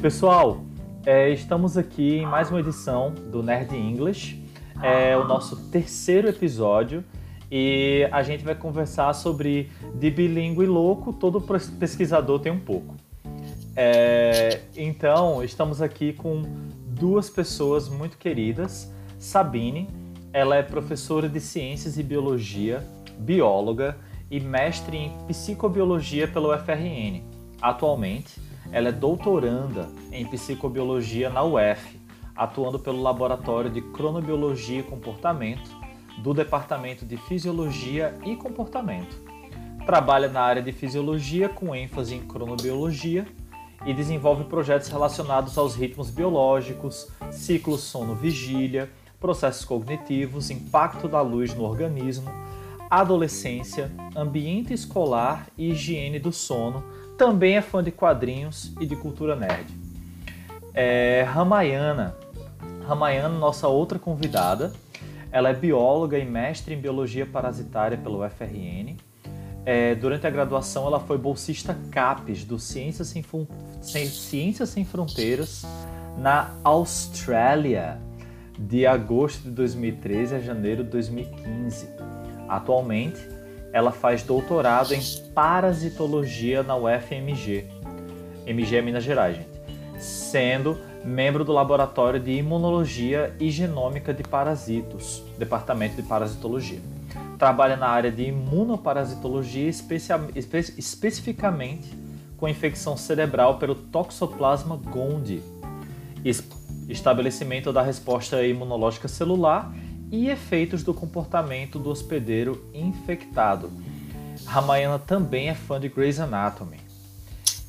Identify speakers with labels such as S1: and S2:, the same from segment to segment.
S1: Pessoal, é, estamos aqui em mais uma edição do Nerd English, é o nosso terceiro episódio e a gente vai conversar sobre de bilíngue louco, todo pesquisador tem um pouco. É, então, estamos aqui com duas pessoas muito queridas. Sabine, ela é professora de Ciências e Biologia, bióloga e mestre em Psicobiologia pelo UFRN. Atualmente, ela é doutoranda em Psicobiologia na UF, atuando pelo Laboratório de Cronobiologia e Comportamento do Departamento de Fisiologia e Comportamento. Trabalha na área de fisiologia com ênfase em cronobiologia e desenvolve projetos relacionados aos ritmos biológicos, ciclos sono-vigília, processos cognitivos, impacto da luz no organismo, adolescência, ambiente escolar e higiene do sono. Também é fã de quadrinhos e de cultura nerd. É, Ramayana. Ramayana, nossa outra convidada. Ela é bióloga e mestre em biologia parasitária pelo UFRN é, durante a graduação, ela foi bolsista CAPES do Ciências Sem, Ciências Sem Fronteiras na Austrália, de agosto de 2013 a janeiro de 2015. Atualmente, ela faz doutorado em parasitologia na UFMG, MG é Minas Gerais, gente, sendo membro do Laboratório de Imunologia e Genômica de Parasitos, Departamento de Parasitologia. Trabalha na área de imunoparasitologia, espe especificamente com infecção cerebral pelo Toxoplasma gondii, estabelecimento da resposta imunológica celular e efeitos do comportamento do hospedeiro infectado. Ramayana também é fã de Grey's Anatomy.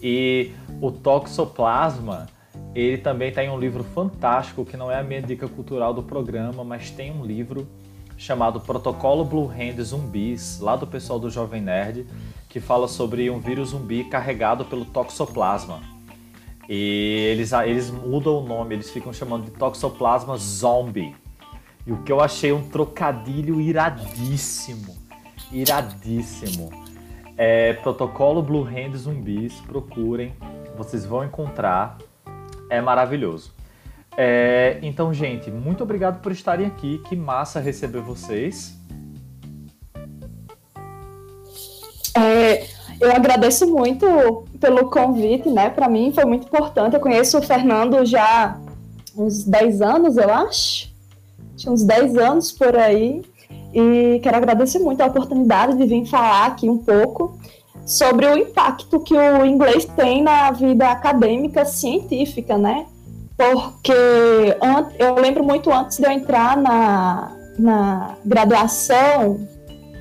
S1: E o Toxoplasma, ele também está em um livro fantástico, que não é a minha dica cultural do programa, mas tem um livro chamado Protocolo Blue Hand Zumbis, lá do pessoal do Jovem Nerd, que fala sobre um vírus zumbi carregado pelo toxoplasma. E eles, eles mudam o nome, eles ficam chamando de toxoplasma zombie. E o que eu achei um trocadilho iradíssimo. Iradíssimo. É Protocolo Blue Hand Zumbis, procurem, vocês vão encontrar. É maravilhoso. É, então, gente, muito obrigado por estarem aqui. Que massa receber vocês.
S2: É, eu agradeço muito pelo convite, né? Para mim foi muito importante. Eu conheço o Fernando já uns 10 anos, eu acho. Tinha uns 10 anos por aí. E quero agradecer muito a oportunidade de vir falar aqui um pouco sobre o impacto que o inglês tem na vida acadêmica científica, né? porque eu lembro muito antes de eu entrar na, na graduação,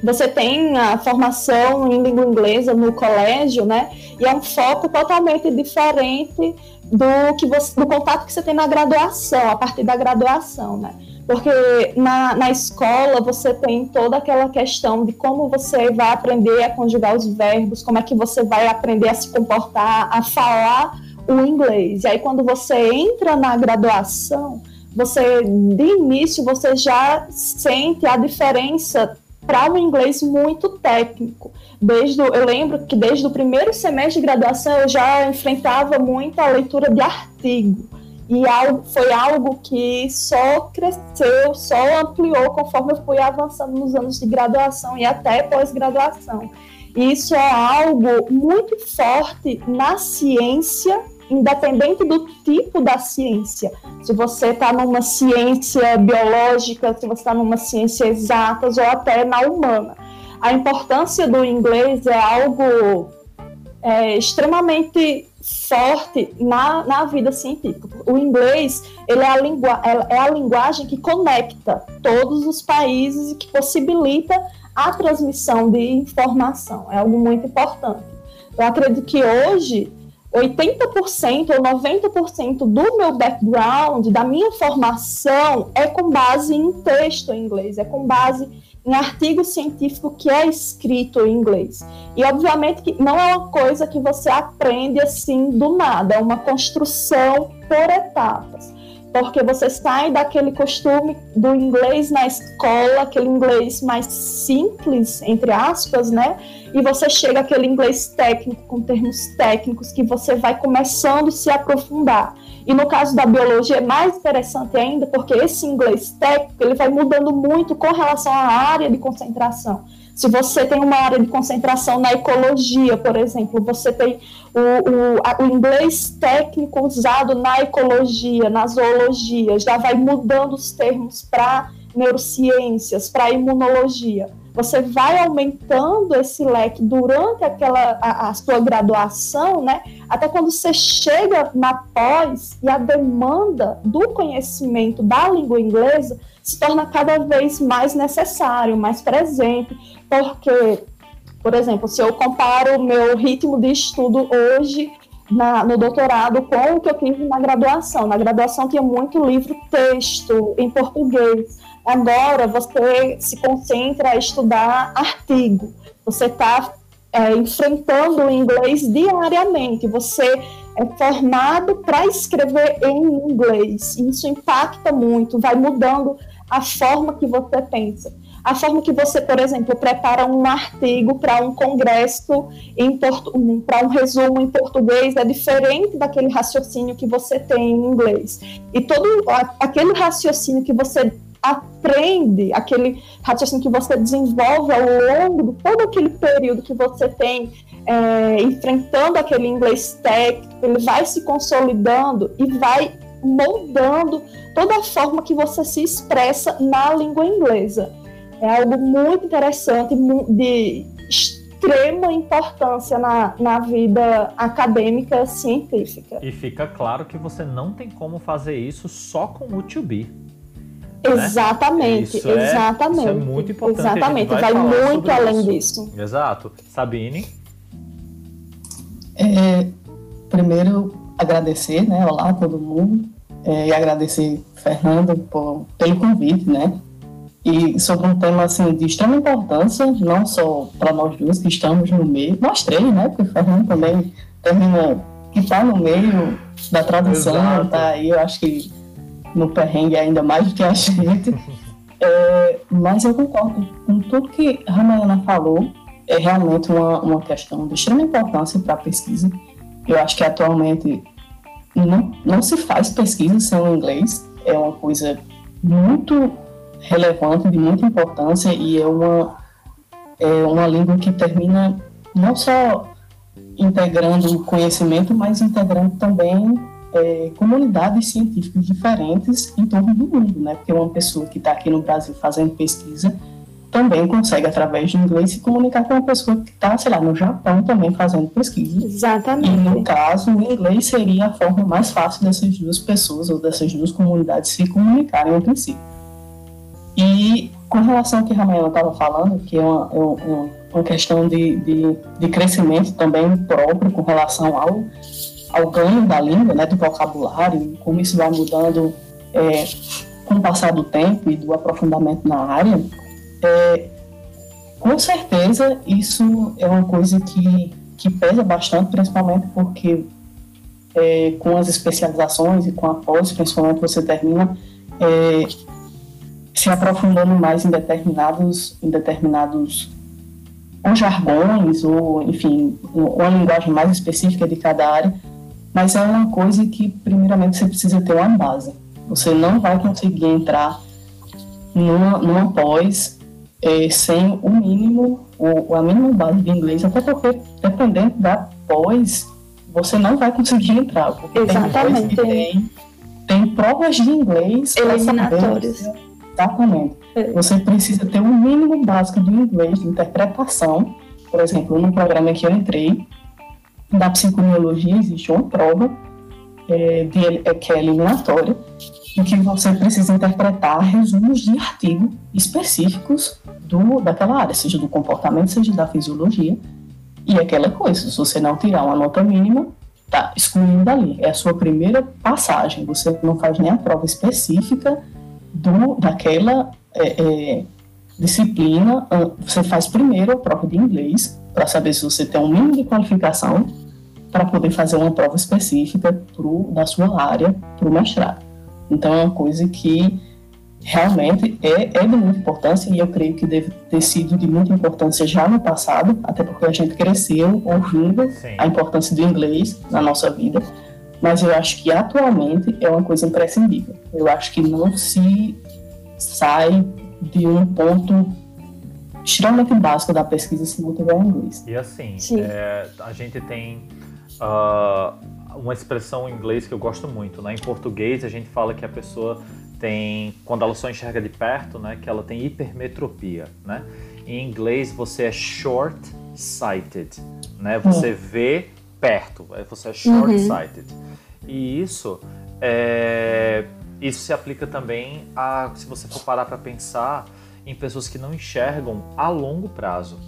S2: você tem a formação em língua inglesa no colégio, né? E é um foco totalmente diferente do que você, do contato que você tem na graduação, a partir da graduação, né? Porque na, na escola você tem toda aquela questão de como você vai aprender a conjugar os verbos, como é que você vai aprender a se comportar, a falar o inglês. E aí, quando você entra na graduação, você, de início, você já sente a diferença para o inglês muito técnico. Desde, eu lembro que desde o primeiro semestre de graduação eu já enfrentava muito a leitura de artigo. E algo, foi algo que só cresceu, só ampliou conforme eu fui avançando nos anos de graduação e até pós-graduação. Isso é algo muito forte na ciência independente do tipo da ciência. Se você está numa ciência biológica, se você está numa ciência exatas ou até na humana. A importância do inglês é algo é, extremamente forte na, na vida científica. O inglês ele é, a lingua, é, é a linguagem que conecta todos os países e que possibilita a transmissão de informação. É algo muito importante. Eu acredito que hoje 80% ou 90% do meu background, da minha formação, é com base em texto em inglês, é com base em artigo científico que é escrito em inglês. E obviamente que não é uma coisa que você aprende assim do nada, é uma construção por etapas. porque você sai daquele costume do inglês na escola, aquele inglês mais simples, entre aspas, né? E você chega àquele inglês técnico, com termos técnicos, que você vai começando a se aprofundar. E no caso da biologia é mais interessante ainda, porque esse inglês técnico ele vai mudando muito com relação à área de concentração. Se você tem uma área de concentração na ecologia, por exemplo, você tem o, o, o inglês técnico usado na ecologia, na zoologia, já vai mudando os termos para neurociências, para imunologia. Você vai aumentando esse leque durante aquela a, a, sua graduação, né? Até quando você chega na pós e a demanda do conhecimento da língua inglesa se torna cada vez mais necessário, mais presente, porque, por exemplo, se eu comparo o meu ritmo de estudo hoje na, no doutorado com o que eu tive na graduação. Na graduação tinha muito livro-texto em português. Agora você se concentra a estudar artigo. Você está é, enfrentando o inglês diariamente. Você é formado para escrever em inglês. Isso impacta muito, vai mudando a forma que você pensa. A forma que você, por exemplo, prepara um artigo para um congresso, para um resumo em português, é diferente daquele raciocínio que você tem em inglês. E todo aquele raciocínio que você aprende, aquele raciocínio que você desenvolve ao longo de todo aquele período que você tem é, enfrentando aquele inglês técnico, ele vai se consolidando e vai moldando toda a forma que você se expressa na língua inglesa. É algo muito interessante, de extrema importância na, na vida acadêmica científica.
S1: E fica claro que você não tem como fazer isso só com o to be.
S2: Né? Exatamente, isso exatamente. É, isso é muito importante. Exatamente, vai, vai muito além isso. disso.
S1: Exato. Sabine?
S3: É, primeiro, agradecer, né? Olá a todo mundo. É, e agradecer, Fernando, por, pelo convite, né? E sobre um tema assim, de extrema importância, não só para nós duas que estamos no meio, nós três, né? Porque o Fernando também termina que está no meio da tradução, Exato. tá aí, eu acho que no perrengue ainda mais do que a gente. É, mas eu concordo com tudo que a Ramayana falou, é realmente uma, uma questão de extrema importância para a pesquisa. Eu acho que atualmente não, não se faz pesquisa sem o inglês, é uma coisa muito relevante, de muita importância e é uma, é uma língua que termina não só integrando o conhecimento, mas integrando também é, comunidades científicas diferentes em torno do mundo, né? Porque uma pessoa que está aqui no Brasil fazendo pesquisa também consegue, através do inglês, se comunicar com uma pessoa que está, sei lá, no Japão também fazendo pesquisa.
S2: Exatamente.
S3: E, no caso, o inglês seria a forma mais fácil dessas duas pessoas ou dessas duas comunidades se comunicarem entre si. E com relação ao que a estava falando, que é uma, uma, uma questão de, de, de, crescimento também próprio com relação ao, ao ganho da língua, né, do vocabulário, como isso vai mudando é, com o passar do tempo e do aprofundamento na área, é, com certeza, isso é uma coisa que, que pesa bastante, principalmente porque é, com as especializações e com a pós, principalmente, você termina é, se aprofundando mais em determinados, em determinados ou jargões, ou, enfim, uma linguagem mais específica de cada área, mas é uma coisa que, primeiramente, você precisa ter uma base. Você não vai conseguir entrar numa, numa pós é, sem o mínimo, ou a mínima base de inglês, até porque, dependendo da pós, você não vai conseguir entrar. Porque
S2: Exatamente.
S3: Tem, tem, provas de inglês
S2: eliminatórias.
S3: Exatamente. É. Você precisa ter um mínimo básico de inglês, de interpretação. Por exemplo, no programa que eu entrei, da psicologia, existe uma prova é, de, é, que é eliminatória, em que você precisa interpretar resumos de artigos específicos do, daquela área, seja do comportamento, seja da fisiologia. E aquela coisa, se você não tirar uma nota mínima, tá excluindo dali. É a sua primeira passagem. Você não faz nem a prova específica do, daquela é, é, disciplina. Você faz primeiro a prova de inglês, para saber se você tem um mínimo de qualificação para poder fazer uma prova específica pro, da sua área para o mestrado. Então é uma coisa que realmente é, é de muita importância e eu creio que deve ter sido de muita importância já no passado, até porque a gente cresceu ouvindo Sim. a importância do inglês na nossa vida, mas eu acho que atualmente é uma coisa imprescindível. Eu acho que não se sai de um ponto extremamente básico da pesquisa se não tiver inglês.
S1: E assim, é, a gente tem uh, uma expressão em inglês que eu gosto muito, né? Em português a gente fala que a pessoa tem, quando ela só enxerga de perto, né, que ela tem hipermetropia, né? Em inglês você é short-sighted, né? Você hum. vê perto, você é short-sighted. Uhum. E isso é, isso se aplica também a se você for parar para pensar em pessoas que não enxergam a longo prazo.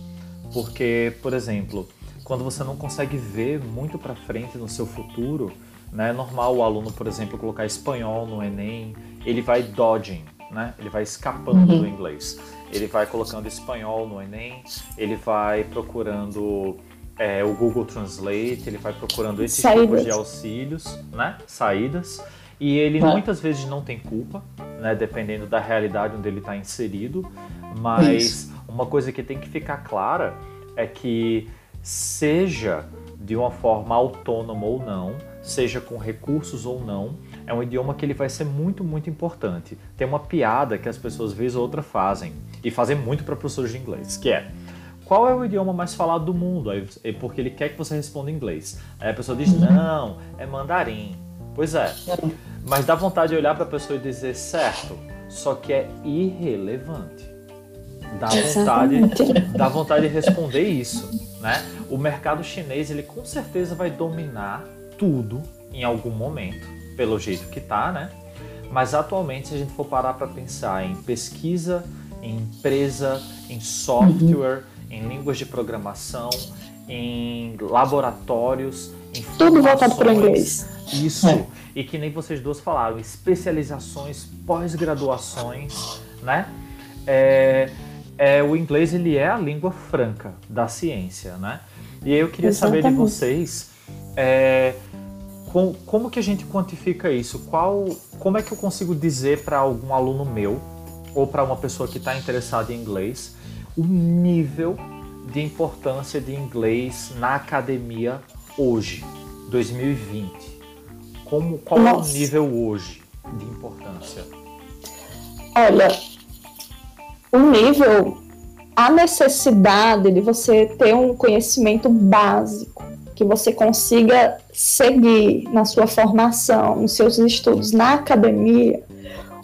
S1: Porque, por exemplo, quando você não consegue ver muito para frente no seu futuro, né, é normal o aluno, por exemplo, colocar espanhol no Enem, ele vai dodging, né? Ele vai escapando uhum. do inglês. Ele vai colocando espanhol no Enem, ele vai procurando é, o Google Translate, ele vai procurando esses Saídas. tipos de auxílios, né? Saídas. E ele é. muitas vezes não tem culpa, né? Dependendo da realidade onde ele está inserido. Mas Isso. uma coisa que tem que ficar clara é que seja de uma forma autônoma ou não, seja com recursos ou não, é um idioma que ele vai ser muito, muito importante. Tem uma piada que as pessoas vez ou outra fazem, e fazem muito para professores de inglês, que é qual é o idioma mais falado do mundo? Aí, porque ele quer que você responda em inglês. Aí a pessoa diz, uhum. não, é mandarim. Pois é. Mas dá vontade de olhar para a pessoa e dizer, certo, só que é irrelevante. Dá vontade, dá vontade de responder isso, né? O mercado chinês, ele com certeza vai dominar tudo em algum momento, pelo jeito que tá, né? Mas atualmente, se a gente for parar para pensar em pesquisa, em empresa, em software, uhum. em línguas de programação, em laboratórios, em
S2: tudo voltado para o inglês.
S1: Isso. É. E que nem vocês duas falaram, especializações, pós-graduações, né? É, é, o inglês ele é a língua franca da ciência, né? E eu queria Exatamente. saber de vocês é, com, como que a gente quantifica isso? Qual, como é que eu consigo dizer para algum aluno meu ou para uma pessoa que está interessada em inglês o nível de importância de inglês na academia hoje, 2020? Como, qual Nossa. é o nível hoje de importância?
S2: Olha, o nível, a necessidade de você ter um conhecimento básico que você consiga seguir na sua formação, nos seus estudos na academia,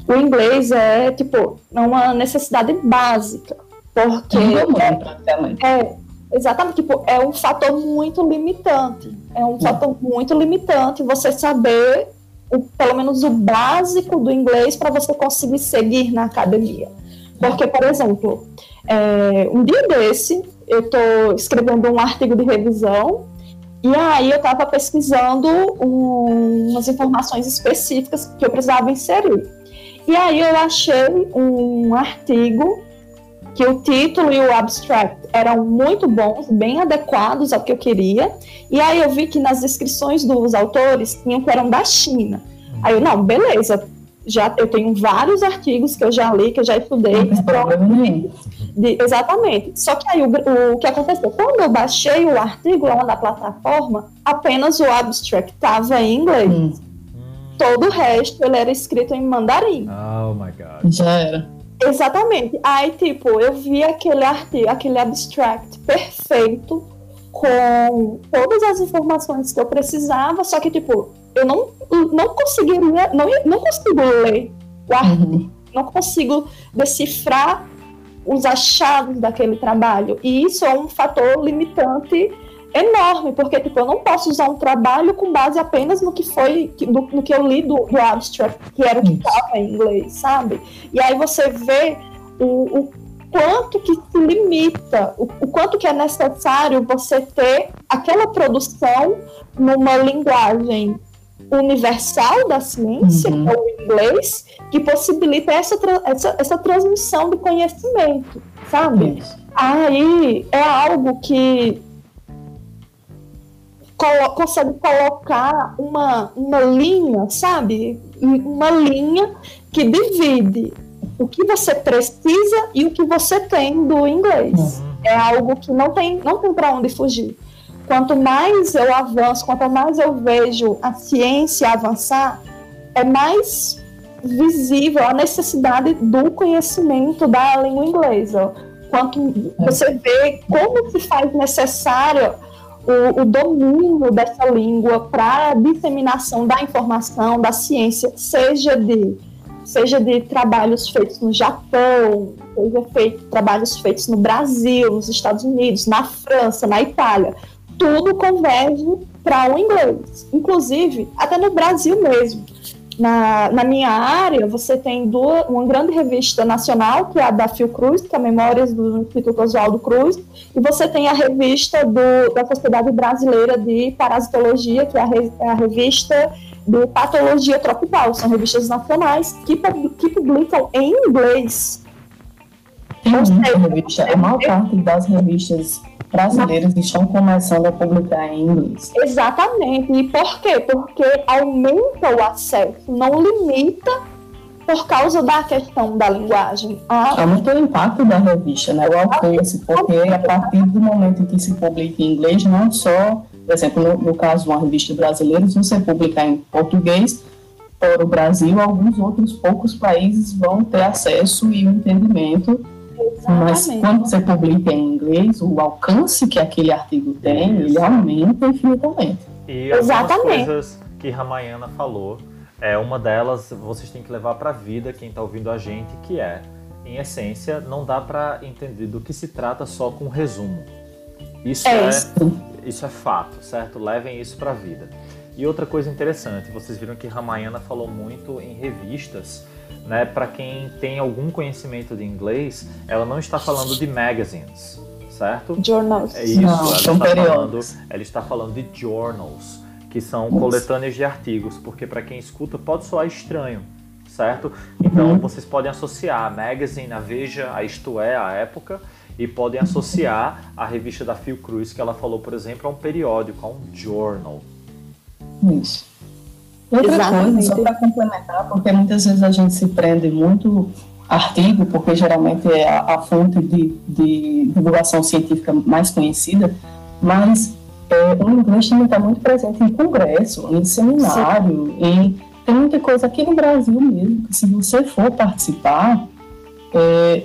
S2: o inglês é tipo uma necessidade básica, porque é, é, exatamente tipo é um fator muito limitante, é um fator muito limitante você saber o, pelo menos o básico do inglês para você conseguir seguir na academia. Porque, por exemplo, é, um dia desse eu estou escrevendo um artigo de revisão e aí eu estava pesquisando um, umas informações específicas que eu precisava inserir. E aí eu achei um artigo que o título e o abstract eram muito bons, bem adequados ao que eu queria. E aí eu vi que nas descrições dos autores tinham que eram da China. Aí eu, não, beleza, já eu tenho vários artigos que eu já li, que eu já estudei. De, exatamente. Só que aí o, o que aconteceu? Quando eu baixei o artigo lá da plataforma, apenas o abstract estava em inglês. Hum. Todo o resto ele era escrito em mandarim.
S1: Oh my god.
S3: Já era.
S2: Exatamente. Aí, tipo, eu vi aquele artigo, aquele abstract perfeito, com todas as informações que eu precisava, só que, tipo, eu não, não conseguiria, não, não consigo ler o artigo, uhum. não consigo decifrar os achados daquele trabalho. E isso é um fator limitante enorme, porque tipo, eu não posso usar um trabalho com base apenas no que foi, no, no que eu li do, do abstract, que era o que estava em inglês, sabe? E aí você vê o, o quanto que se limita, o, o, quanto que é necessário você ter aquela produção numa linguagem universal da ciência, uhum. que é o inglês, que possibilita essa, essa, essa transmissão de conhecimento, sabe? Isso. Aí é algo que colo consegue colocar uma, uma linha, sabe? Uma linha que divide o que você precisa e o que você tem do inglês. Uhum. É algo que não tem, não tem para onde fugir. Quanto mais eu avanço, quanto mais eu vejo a ciência avançar, é mais visível a necessidade do conhecimento da língua inglesa. Quanto você vê como se faz necessário o, o domínio dessa língua para disseminação da informação, da ciência, seja de seja de trabalhos feitos no Japão, seja feito trabalhos feitos no Brasil, nos Estados Unidos, na França, na Itália, tudo converge para o inglês. Inclusive, até no Brasil mesmo. Na, na minha área, você tem duas, uma grande revista nacional, que é a da Fiocruz, que é a Memórias do Instituto Oswaldo Cruz, e você tem a revista do, da Sociedade Brasileira de Parasitologia, que é a, re, é a revista de Patologia Tropical. São revistas nacionais que, que publicam em inglês.
S3: Tem muita revista. A maior parte das revistas brasileiras estão começando a publicar em inglês.
S2: Exatamente. E por quê? Porque aumenta o acesso, não limita por causa da questão da linguagem.
S3: A... Aumenta o impacto da revista, né? o alcance, porque a partir do momento em que se publica em inglês, não só, por exemplo, no, no caso de uma revista brasileira, se você publicar em português, para o Brasil, alguns outros poucos países vão ter acesso e o entendimento mas quando você publica em inglês, o alcance que aquele artigo tem, Isso. ele aumenta infinitamente.
S1: E Exatamente. coisas que Ramayana falou, é uma delas vocês têm que levar para a vida quem está ouvindo a gente, que é, em essência, não dá para entender do que se trata só com resumo. Isso é, é isso é fato, certo? Levem isso para a vida. E outra coisa interessante, vocês viram que Ramayana falou muito em revistas né, para quem tem algum conhecimento de inglês, ela não está falando de magazines, certo?
S2: Journals.
S1: É isso, não, ela, está falando, ela está falando de journals, que são coletâneas de artigos, porque para quem escuta pode soar estranho, certo? Então uhum. vocês podem associar a magazine, a Veja, a Isto É, a Época, e podem associar a revista da Fiocruz, que ela falou, por exemplo, a um periódico, a um journal.
S3: Isso. Outra Exatamente. coisa, só para complementar, porque muitas vezes a gente se prende muito artigo, porque geralmente é a, a fonte de, de, divulgação científica mais conhecida, mas é, o inglês também está muito presente em congresso, em seminário, em, tem muita coisa aqui no Brasil mesmo, que se você for participar, é,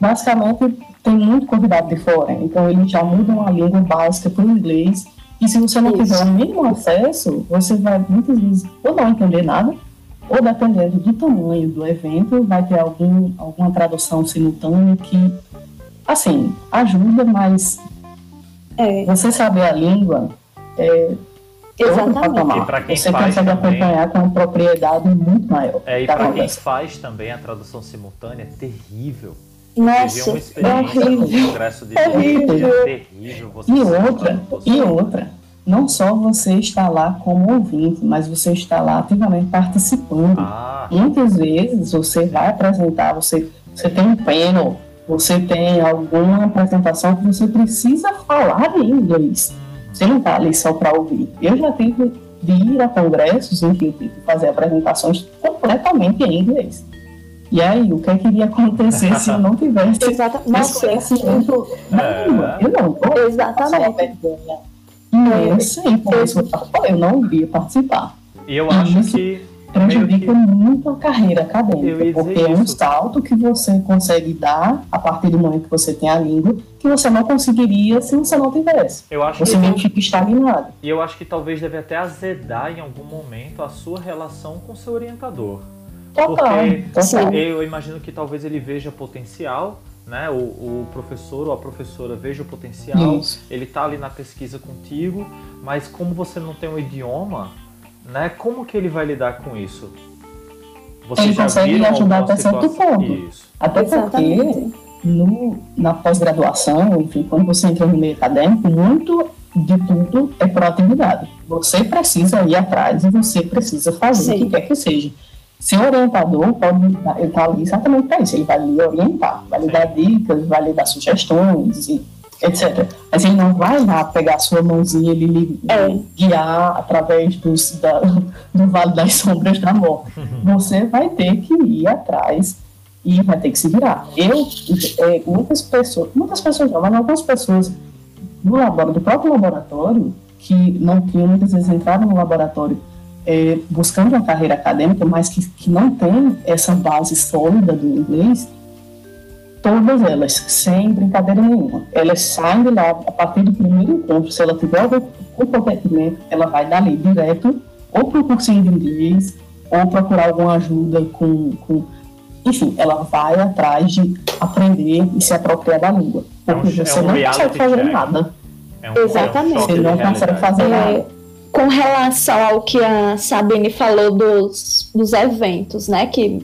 S3: basicamente tem muito convidado de fora, então eles já mudam a língua básica para o inglês, e se você não Isso. tiver o mínimo acesso, você vai muitas vezes ou não entender nada, ou dependendo do tamanho do evento, vai ter algum, alguma tradução simultânea que, assim, ajuda, mas é. você saber a língua é
S2: Exatamente.
S1: E para quem
S3: você
S1: faz
S3: consegue
S1: também,
S3: acompanhar com uma propriedade muito maior.
S1: É, e para quem faz também a tradução simultânea é terrível.
S2: Nossa, é horrível.
S1: congresso de é horrível. É terrível.
S3: E outra, e outra, não só você está lá como ouvinte, mas você está lá ativamente participando. Ah. Muitas vezes você vai apresentar, você, você tem um panel, você tem alguma apresentação que você precisa falar em inglês. Você não está ali só para ouvir. Eu já tive de ir a congressos em que eu tive que fazer apresentações completamente em inglês. E aí, o que, é que iria acontecer se eu não tivesse
S2: Exatamente. esse conhecimento
S3: da língua? Eu não vou
S2: Exatamente.
S3: imensa e por isso eu não iria participar.
S1: E eu acho isso que
S3: prejudica que... muito a carreira acadêmica, porque é um salto que você consegue dar a partir do momento que você tem a língua que você não conseguiria se você não tivesse.
S1: Eu acho
S3: você meio que fica estagnado.
S1: E eu acho que talvez deve até azedar em algum momento a sua relação com seu orientador. Porque total. eu imagino que talvez ele veja potencial, né? O, o professor ou a professora veja o potencial, Isso. ele está ali na pesquisa contigo, mas como você não tem um idioma, né? Como que ele vai lidar com isso?
S3: Você ele consegue ajudar até certo ponto. Isso. Até porque no, na pós-graduação, enfim, quando você entra no meio acadêmico, muito de tudo é proatividade. Você precisa ir atrás e você precisa fazer Sim. o que quer que seja. Seu orientador pode ele está ali exatamente para isso, ele vai lhe orientar, vai lhe dar dicas, vai lhe dar sugestões. E etc. Mas ele não vai lá pegar a sua mãozinha e lhe é. guiar através dos, da, do Vale das Sombras da Morte. Uhum. Você vai ter que ir atrás e vai ter que se virar. Eu, é, muitas pessoas, muitas pessoas não, mas algumas pessoas do, laboratório, do próprio laboratório, que não que muitas vezes entraram no laboratório é, buscando uma carreira acadêmica, mas que, que não tem essa base sólida do inglês, todas elas, sem brincadeira nenhuma, elas saem de lá a partir do primeiro encontro, se ela tiver o comprometimento, ela vai dali direto ou para o cursinho de inglês, ou procurar alguma ajuda com, com enfim, ela vai atrás de aprender e se apropriar da língua. Porque é um, você é um não consegue fazer check. nada.
S2: É um, Exatamente.
S3: Você não consegue fazer é, nada.
S2: Com relação ao que a Sabine falou dos, dos eventos, né? Que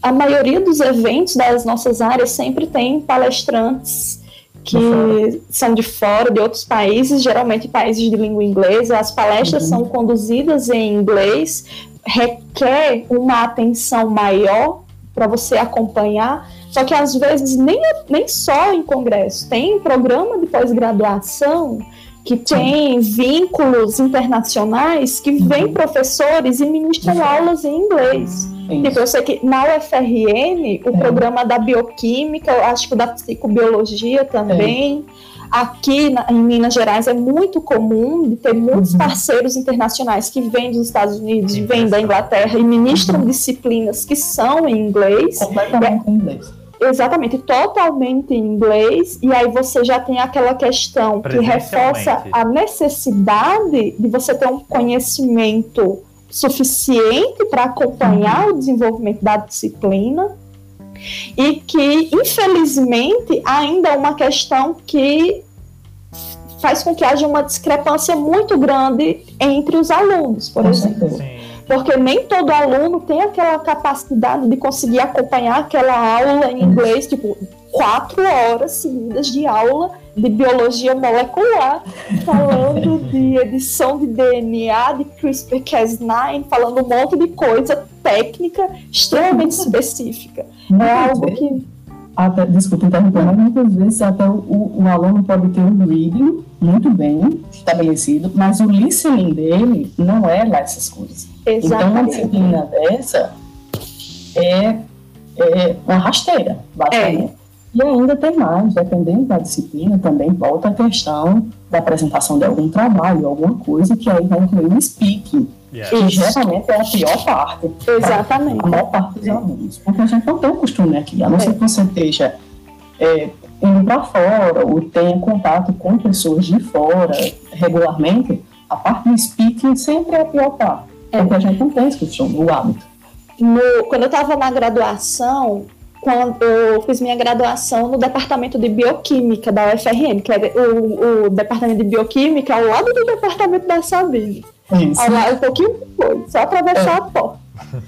S2: a maioria dos eventos das nossas áreas sempre tem palestrantes que são de fora, de outros países, geralmente países de língua inglesa. As palestras uhum. são conduzidas em inglês, requer uma atenção maior para você acompanhar. Só que às vezes nem, nem só em congresso, tem programa de pós-graduação que tem vínculos internacionais que uhum. professores e ministram aulas em inglês. Tipo, eu sei que na UFRN, o é. programa da bioquímica, eu acho que da psicobiologia também. É. Aqui na, em Minas Gerais é muito comum ter muitos uhum. parceiros internacionais que vêm dos Estados Unidos, vêm da Inglaterra e ministram uhum. disciplinas que são em inglês.
S3: Completamente em inglês.
S2: Exatamente, totalmente em inglês, e aí você já tem aquela questão que reforça a necessidade de você ter um conhecimento suficiente para acompanhar uhum. o desenvolvimento da disciplina e que, infelizmente, ainda é uma questão que faz com que haja uma discrepância muito grande entre os alunos, por exemplo. Sim. Porque nem todo aluno tem aquela capacidade de conseguir acompanhar aquela aula em inglês, tipo, quatro horas seguidas de aula de biologia molecular, falando de edição de DNA, de CRISPR-Cas9, falando um monte de coisa técnica extremamente específica. É algo que
S3: até, desculpa mas muitas vezes até o, o, aluno pode ter um reading muito bem estabelecido, mas o listening dele não é lá essas coisas. Exatamente. Então, uma disciplina dessa é, é uma rasteira, basicamente. É. E ainda tem mais, dependendo da disciplina, também volta a questão da apresentação de algum trabalho, alguma coisa que aí vai incluir o speaking, yes. que geralmente é a pior parte.
S2: Exatamente.
S3: A maior parte dos alunos. Porque a gente não tem o costume aqui, a não ser que você esteja é, indo para fora ou tenha contato com pessoas de fora regularmente, a parte do speaking sempre é a pior parte. É. Porque a gente não tem esse costume, o hábito.
S2: No, quando eu estava na graduação, quando eu fiz minha graduação no departamento de bioquímica da UFRN, que é o, o departamento de bioquímica ao lado do departamento da Sabine. Isso. Ao lado, um pouquinho depois, só atravessar é. a porta.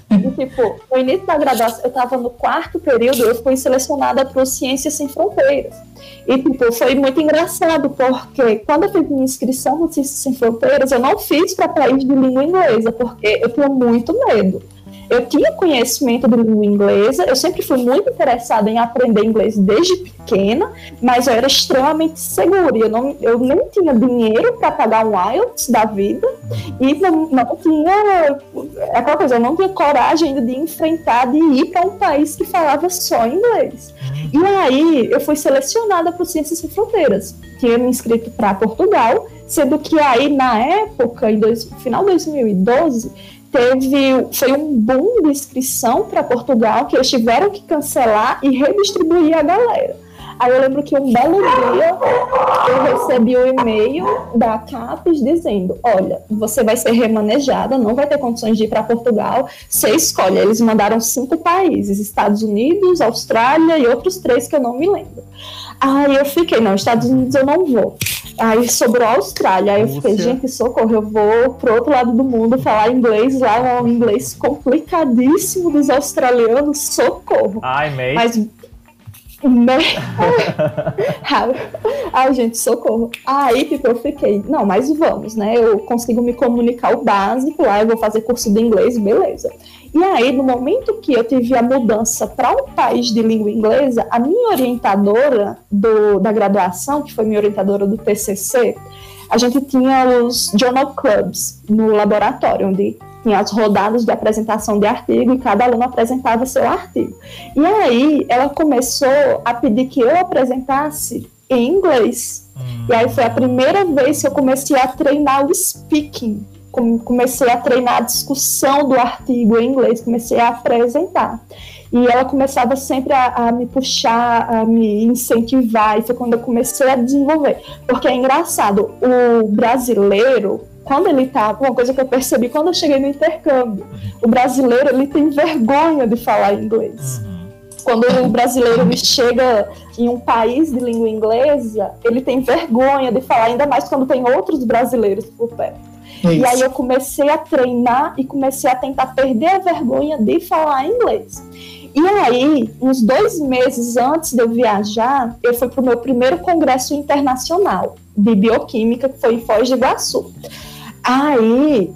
S2: E, tipo, no início da graduação, eu estava no quarto período, eu fui selecionada para o Ciências Sem Fronteiras. E, tipo, foi muito engraçado, porque quando eu fiz minha inscrição no Ciências Sem Fronteiras, eu não fiz para país de língua inglesa, porque eu tinha muito medo. Eu tinha conhecimento de língua inglesa, eu sempre fui muito interessada em aprender inglês desde pequena, mas eu era extremamente segura. Eu, não, eu nem tinha dinheiro para pagar um IELTS da vida e não, não tinha. Aquela coisa, eu não tinha coragem ainda de enfrentar, de ir para um país que falava só inglês. E aí eu fui selecionada para o Ciências Sem Fronteiras. Tinha me inscrito para Portugal, sendo que aí na época, em dois, final de 2012, teve foi um boom de inscrição para Portugal que eles tiveram que cancelar e redistribuir a galera. Aí eu lembro que um belo dia eu recebi um e-mail da CAPES dizendo: Olha, você vai ser remanejada, não vai ter condições de ir para Portugal. Você escolhe. Eles mandaram cinco países: Estados Unidos, Austrália e outros três que eu não me lembro. Aí eu fiquei: Não, Estados Unidos eu não vou. Aí sobrou a Austrália. Aí eu Rússia. fiquei, gente, socorro, eu vou pro outro lado do mundo falar inglês lá, é um inglês complicadíssimo dos australianos, socorro.
S1: Ai, mate.
S2: Mas Né? Ai, gente, socorro. Aí, tipo, eu fiquei, não, mas vamos, né? Eu consigo me comunicar o básico lá, eu vou fazer curso de inglês, beleza. E aí, no momento que eu tive a mudança para um país de língua inglesa, a minha orientadora do, da graduação, que foi minha orientadora do TCC, a gente tinha os journal clubs no laboratório, onde tinha as rodadas de apresentação de artigo e cada aluno apresentava seu artigo. E aí ela começou a pedir que eu apresentasse em inglês. Hum. E aí foi a primeira vez que eu comecei a treinar o speaking. Comecei a treinar a discussão do artigo em inglês, comecei a apresentar. E ela começava sempre a, a, me puxar, a me incentivar, e foi quando eu comecei a desenvolver. Porque é engraçado, o brasileiro, quando ele tá, uma coisa que eu percebi quando eu cheguei no intercâmbio, o brasileiro ele tem vergonha de falar inglês. Uhum. Quando o brasileiro ele chega em um país de língua inglesa, ele tem vergonha de falar, ainda mais quando tem outros brasileiros por perto. Isso. E aí eu comecei a treinar e comecei a tentar perder a vergonha de falar inglês. E aí, uns dois meses antes de eu viajar, eu fui para o meu primeiro congresso internacional de bioquímica, que foi em Foz do Iguaçu. Aí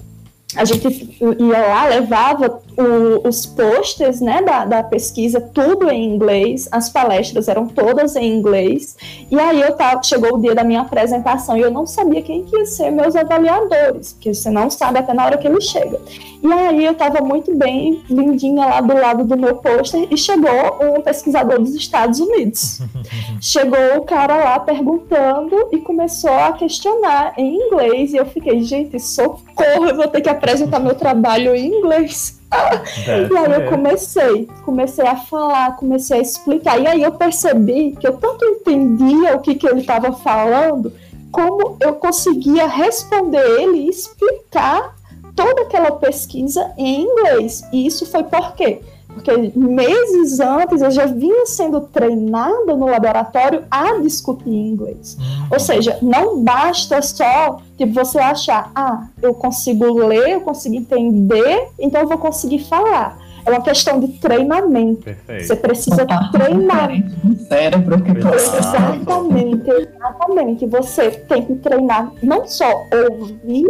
S2: a gente ia lá, levava o, os posters né, da, da, pesquisa, tudo em inglês, as palestras eram todas em inglês, e aí eu tava, chegou o dia da minha apresentação e eu não sabia quem que ia ser meus avaliadores, porque você não sabe até na hora que ele chega. E aí eu estava muito bem, lindinha lá do lado do meu pôster, e chegou um pesquisador dos Estados Unidos. chegou o cara lá perguntando e começou a questionar em inglês, e eu fiquei, gente, socorro, eu vou ter que apresentar meu trabalho em inglês. E aí eu comecei, comecei a falar, comecei a explicar. E aí eu percebi que eu tanto entendia o que, que ele estava falando, como eu conseguia responder ele e explicar toda aquela pesquisa em inglês. E isso foi por quê? Porque meses antes eu já vinha sendo treinada no laboratório a discutir inglês. Uhum. Ou seja, não basta só tipo, você achar, ah, eu consigo ler, eu consigo entender, então eu vou conseguir falar. É uma questão de treinamento. Perfeito. Você precisa treinar.
S3: Cérebro que
S2: Exatamente, exatamente. Você tem que treinar não só ouvir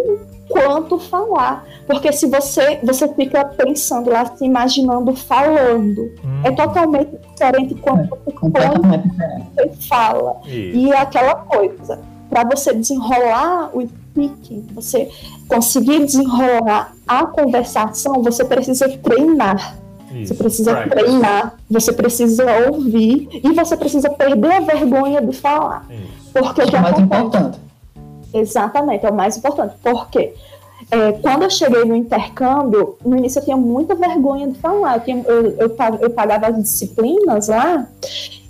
S2: quanto falar. Porque se você, você fica pensando lá, se imaginando falando, hum. é totalmente diferente quando você, quando você fala. Isso. E é aquela coisa, para você desenrolar o speaking, você conseguir desenrolar a conversação, você precisa treinar. Isso. Você precisa right. treinar, você precisa ouvir e você precisa perder a vergonha de falar.
S3: Isso. Porque Isso é o mais importante.
S2: Exatamente, é o mais importante. Porque é, quando eu cheguei no intercâmbio, no início eu tinha muita vergonha de falar. Eu, tinha, eu, eu, eu pagava as disciplinas lá,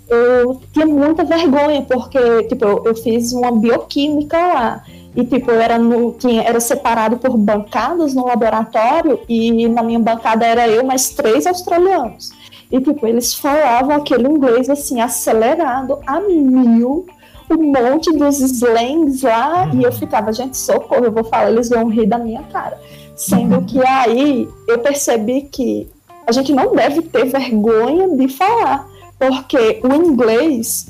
S2: eu tinha muita vergonha, porque tipo, eu, eu fiz uma bioquímica lá. E tipo, eu era, no, tinha, era separado por bancadas no laboratório, e na minha bancada era eu mais três australianos. E tipo, eles falavam aquele inglês assim, acelerado a mil um monte dos slangs lá uhum. e eu ficava, gente, socorro, eu vou falar, eles vão rir da minha cara. Sendo uhum. que aí eu percebi que a gente não deve ter vergonha de falar, porque o inglês,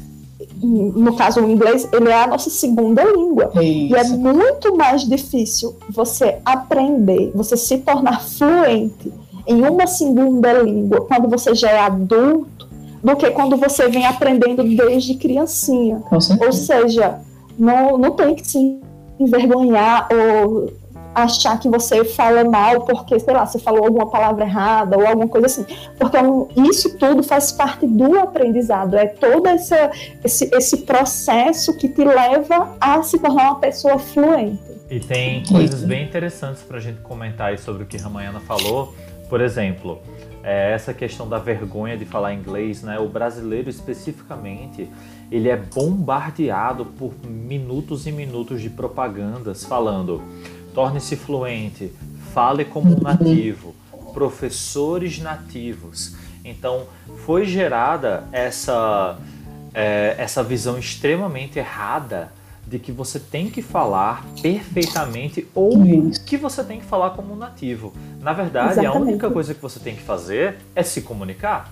S2: no caso o inglês, ele é a nossa segunda língua. E é muito mais difícil você aprender, você se tornar fluente em uma segunda língua quando você já é adulto do que quando você vem aprendendo desde criancinha. Ou seja, não, não tem que se envergonhar ou achar que você fala mal porque, sei lá, você falou alguma palavra errada ou alguma coisa assim. Porque isso tudo faz parte do aprendizado. É todo essa, esse, esse processo que te leva a se tornar uma pessoa fluente.
S1: E tem coisas bem interessantes para a gente comentar aí sobre o que Ramayana falou. Por exemplo, é, essa questão da vergonha de falar inglês, né? O brasileiro especificamente, ele é bombardeado por minutos e minutos de propagandas falando: torne-se fluente, fale como um nativo, professores nativos. Então, foi gerada essa é, essa visão extremamente errada de que você tem que falar perfeitamente ou que você tem que falar como um nativo. Na verdade, Exatamente. a única coisa que você tem que fazer é se comunicar.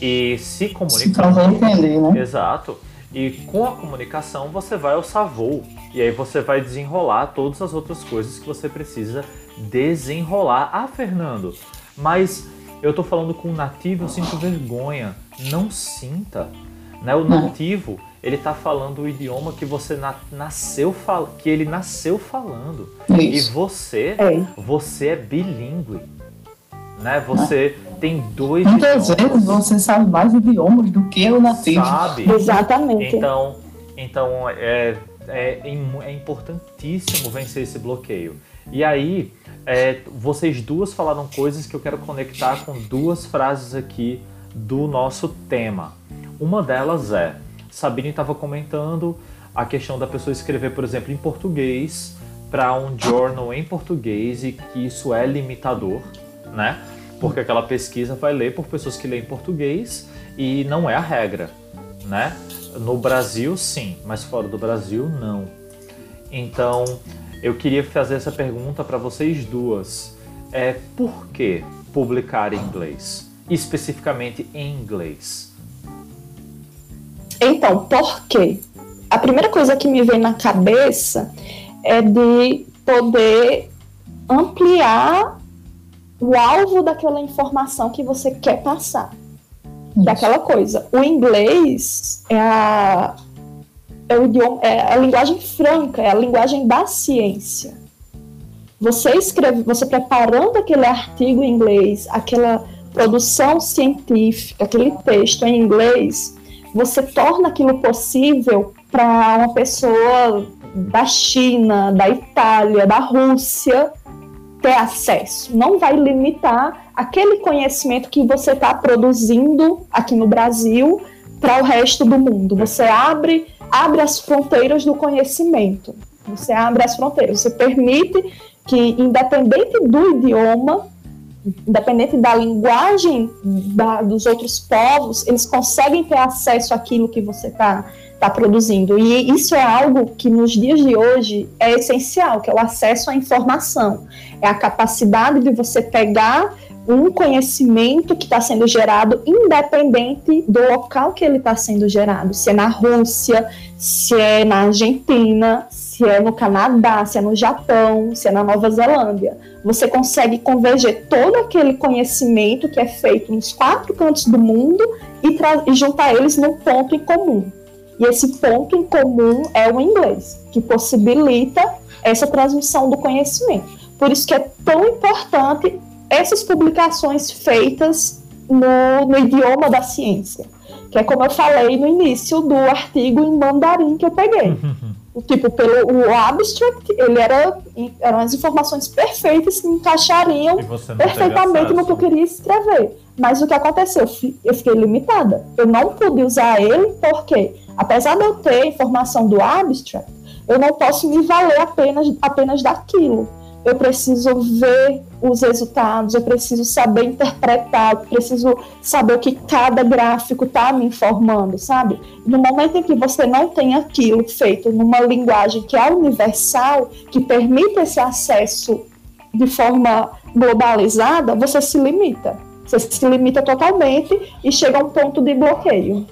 S1: E se comunicando.
S3: fazer entender, né?
S1: Exato. E com a comunicação você vai ao savou. E aí você vai desenrolar todas as outras coisas que você precisa desenrolar. Ah, Fernando, mas eu tô falando com um nativo, eu sinto vergonha. Não sinta. Né? O
S3: Não.
S1: Ele tá falando o idioma que você na- nasceu que ele nasceu falando. E
S3: Isso.
S1: você,
S2: É.
S1: você é bilíngue. Né? Você tem dois
S3: Muitas
S1: idiomas.
S3: vezes você sabe mais idiomas do que o nativo.
S1: Sabe?
S2: Exatamente.
S1: Então, então é, é, é importantíssimo vencer esse bloqueio. E aí, é, vocês duas falaram coisas que eu quero conectar com duas frases aqui do nosso tema. Uma delas é, Sabine estava comentando a questão da pessoa escrever, por exemplo, em português para um journal em português e que isso é limitador, né? Porque aquela pesquisa vai ler por pessoas que leem português e não é a regra, né? No Brasil, sim, mas fora do Brasil, não. Então, eu queria fazer essa pergunta para vocês duas. É por que publicar em inglês? Especificamente em inglês.
S2: Então, por quê? A primeira coisa que me vem na cabeça é de poder ampliar o alvo daquela informação que você quer passar.
S3: Isso.
S2: Daquela coisa. O inglês é a, é, idioma, é a linguagem franca, é a linguagem da ciência. Você escreve, você preparando aquele artigo em inglês, aquela produção científica, aquele texto em inglês, você torna aquilo possível para uma pessoa da China, da Itália, da Rússia ter acesso. Não vai limitar aquele conhecimento que você está produzindo aqui no Brasil para o resto do mundo. Você abre, abre as fronteiras do conhecimento. Você abre as fronteiras. Você permite que, independente do idioma, independente da linguagem da- dos outros povos, eles conseguem ter acesso àquilo que você está tá produzindo. E isso é algo que nos dias de hoje é essencial, que é o acesso à informação. É a capacidade de você pegar um conhecimento que está sendo gerado independente do local que ele está sendo gerado, se é na Rússia, se é na Argentina, se é no Canadá, se é no Japão, se é na Nova Zelândia. Você consegue converger todo aquele conhecimento que é feito nos quatro cantos do mundo e, e juntar eles num ponto em comum. E esse ponto em comum é o inglês, que possibilita essa transmissão do conhecimento. Por isso que é tão importante essas publicações feitas no, no idioma da ciência. Que é como eu falei no início do artigo em mandarim que eu peguei. O tipo, pelo o abstract, ele era eram as informações perfeitas que encaixariam perfeitamente no que eu queria escrever. Mas o que aconteceu? Eu fiquei limitada. Eu não pude usar ele porque, apesar de eu ter informação do abstract, eu não posso me valer apenas, apenas daquilo. Eu preciso ver os resultados, eu preciso saber interpretar, eu preciso saber o que cada gráfico está me informando, sabe? No momento em que você não tem aquilo feito numa linguagem que é universal, que permite esse acesso de forma globalizada, você se limita. Você se limita totalmente e chega a um ponto de bloqueio.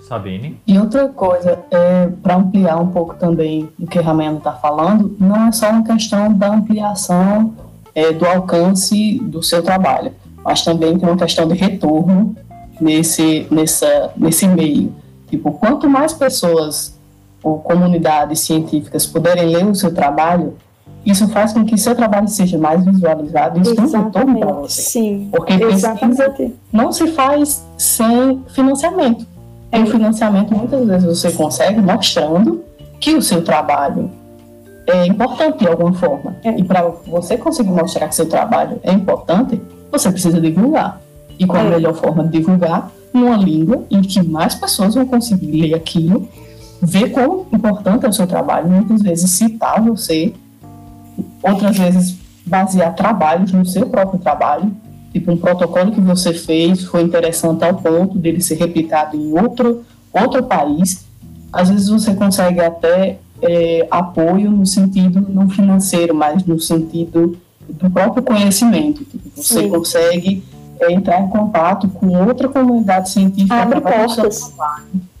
S1: Sabine?
S3: E outra coisa, é, para ampliar um pouco também o que a Ramena está falando, não é só uma questão da ampliação é, do alcance do seu trabalho, mas também tem uma questão de retorno nesse, nessa, nesse meio. Tipo, quanto mais pessoas ou comunidades científicas puderem ler o seu trabalho, isso faz com que seu trabalho seja mais visualizado e isso tem um retorno para você.
S2: Sim.
S3: Porque pesquisa não se faz sem financiamento. E o financiamento muitas vezes você consegue mostrando que o seu trabalho é importante de alguma forma.
S2: É.
S3: E para você conseguir mostrar que seu trabalho é importante, você precisa divulgar. E qual a
S2: É.
S3: melhor forma de divulgar? Numa língua em que mais pessoas vão conseguir ler aquilo, ver quão importante é o seu trabalho, muitas vezes citar você, outras vezes basear trabalhos no seu próprio trabalho, tipo um protocolo que você fez foi interessante ao ponto dele ser replicado em outro, outro país. Às vezes você consegue até é, apoio no sentido não financeiro, mas no sentido do próprio conhecimento. Tipo, você
S2: Sim.
S3: consegue é entrar em contato com outra comunidade científica.
S2: Abre portas.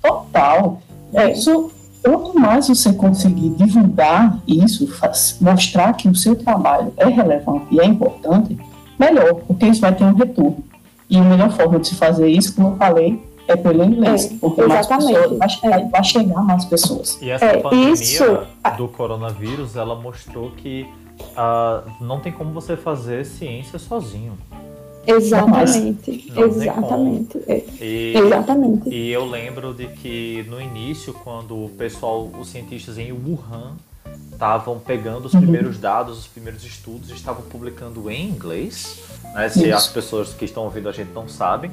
S3: Total. É. Isso, quanto mais você conseguir divulgar isso, faz, mostrar que o seu trabalho é relevante e é importante, melhor, porque isso vai ter um retorno. E a melhor forma de se fazer isso, como eu falei, é pelo inglês, é, porque exatamente. mais pessoas, vai, vai, chegar mais pessoas.
S1: E essa é, pandemia isso... do coronavírus, ela mostrou que uh, não tem como você fazer ciência sozinho.
S2: Exatamente, exatamente. É. E, exatamente.
S1: E eu lembro de que no início, quando o pessoal, os cientistas em Wuhan estavam pegando os uhum. primeiros dados, os primeiros estudos, estavam publicando em inglês, né? Se Isso. as pessoas que estão ouvindo a gente não sabem,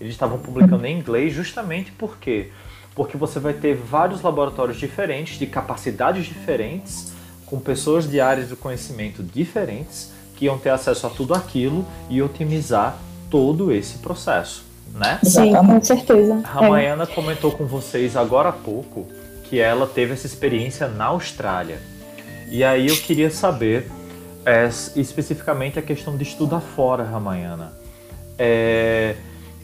S1: eles estavam publicando em inglês justamente porque porque você vai ter vários laboratórios diferentes, de capacidades diferentes, com pessoas de áreas de conhecimento diferentes, que iam ter acesso a tudo aquilo e otimizar todo esse processo, né?
S2: Sim, com certeza.
S1: A Maiana é. comentou com vocês agora há pouco que ela teve essa experiência na Austrália. E aí eu queria saber é, especificamente a questão de estudar fora, Ramayana. É,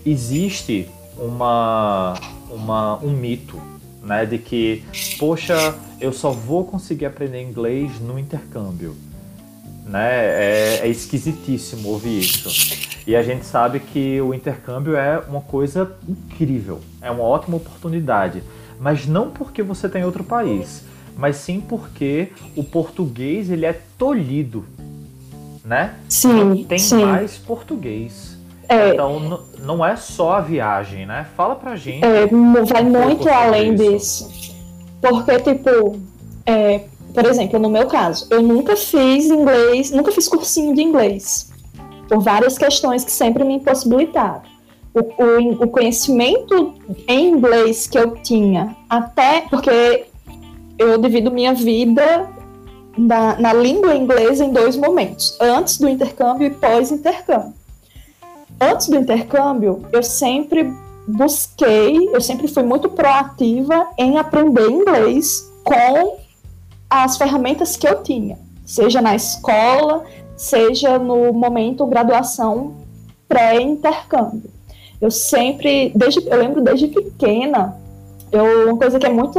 S1: existe uma, uma, um mito né, de que, poxa, eu só vou conseguir aprender inglês no intercâmbio. Né? É, é esquisitíssimo ouvir isso. E a gente sabe que o intercâmbio é uma coisa incrível, é uma ótima oportunidade. Mas não porque você está em outro país, mas sim porque o português ele é tolhido, né?
S2: Sim,
S1: tem
S2: sim.
S1: mais português. É, então não é só a viagem, né? Fala pra gente.
S2: É, vai muito além disso. Porque, tipo, é, por exemplo, no meu caso, eu nunca fiz inglês, nunca fiz cursinho de inglês. Por várias questões que sempre me impossibilitaram. O, o, o conhecimento em inglês que eu tinha, até porque eu divido minha vida na, na língua inglesa em dois momentos: antes do intercâmbio e pós-intercâmbio antes do intercâmbio, eu sempre busquei, eu sempre fui muito proativa em aprender inglês com as ferramentas que eu tinha, seja na escola, seja no momento graduação pré-intercâmbio. Eu sempre, desde, eu lembro desde pequena, eu, uma coisa que é muito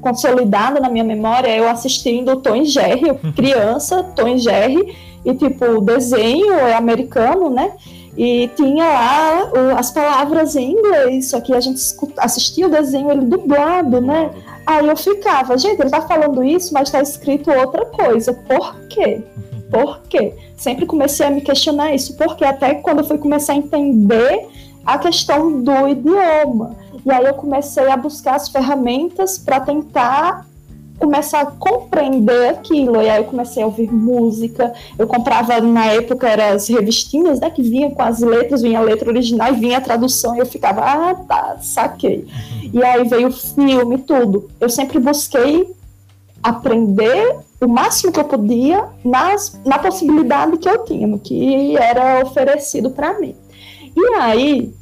S2: consolidada na minha memória é eu assistindo Tom e Jerry, criança, Tom e Jerry, e tipo, o desenho é americano, né? E tinha lá as palavras em inglês, só que a gente assistia o desenho ele dublado, né? Aí eu ficava, gente, ele tá falando isso, mas tá escrito outra coisa. Por quê? Por quê? Sempre comecei a me questionar isso, porque até quando eu fui começar a entender a questão do idioma. E aí eu comecei a buscar as ferramentas para tentar começar a compreender aquilo. E aí eu comecei a ouvir música. Eu comprava, na época, eram as revistinhas, né? Que vinha com as letras, vinha a letra original e vinha a tradução. E eu ficava, ah, tá, saquei. Uhum. E aí veio o filme, tudo. Eu sempre busquei aprender o máximo que eu podia nas, na possibilidade que eu tinha, no que era oferecido para mim. E aí,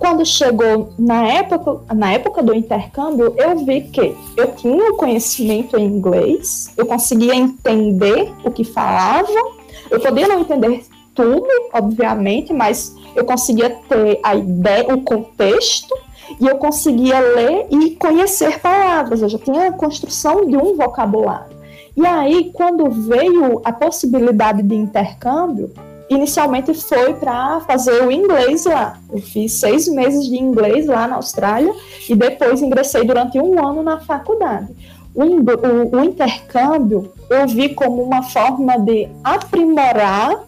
S2: quando chegou na época, na época do intercâmbio, eu vi que eu tinha o conhecimento em inglês, eu conseguia entender o que falavam, eu podia não entender tudo, obviamente, mas eu conseguia ter a ideia, o contexto, e eu conseguia ler e conhecer palavras, eu já tinha a construção de um vocabulário. E aí, quando veio a possibilidade de intercâmbio, inicialmente foi para fazer o inglês lá. Eu fiz seis meses de inglês lá na Austrália e depois ingressei durante um ano na faculdade. O, o, o intercâmbio eu vi como uma forma de aprimorar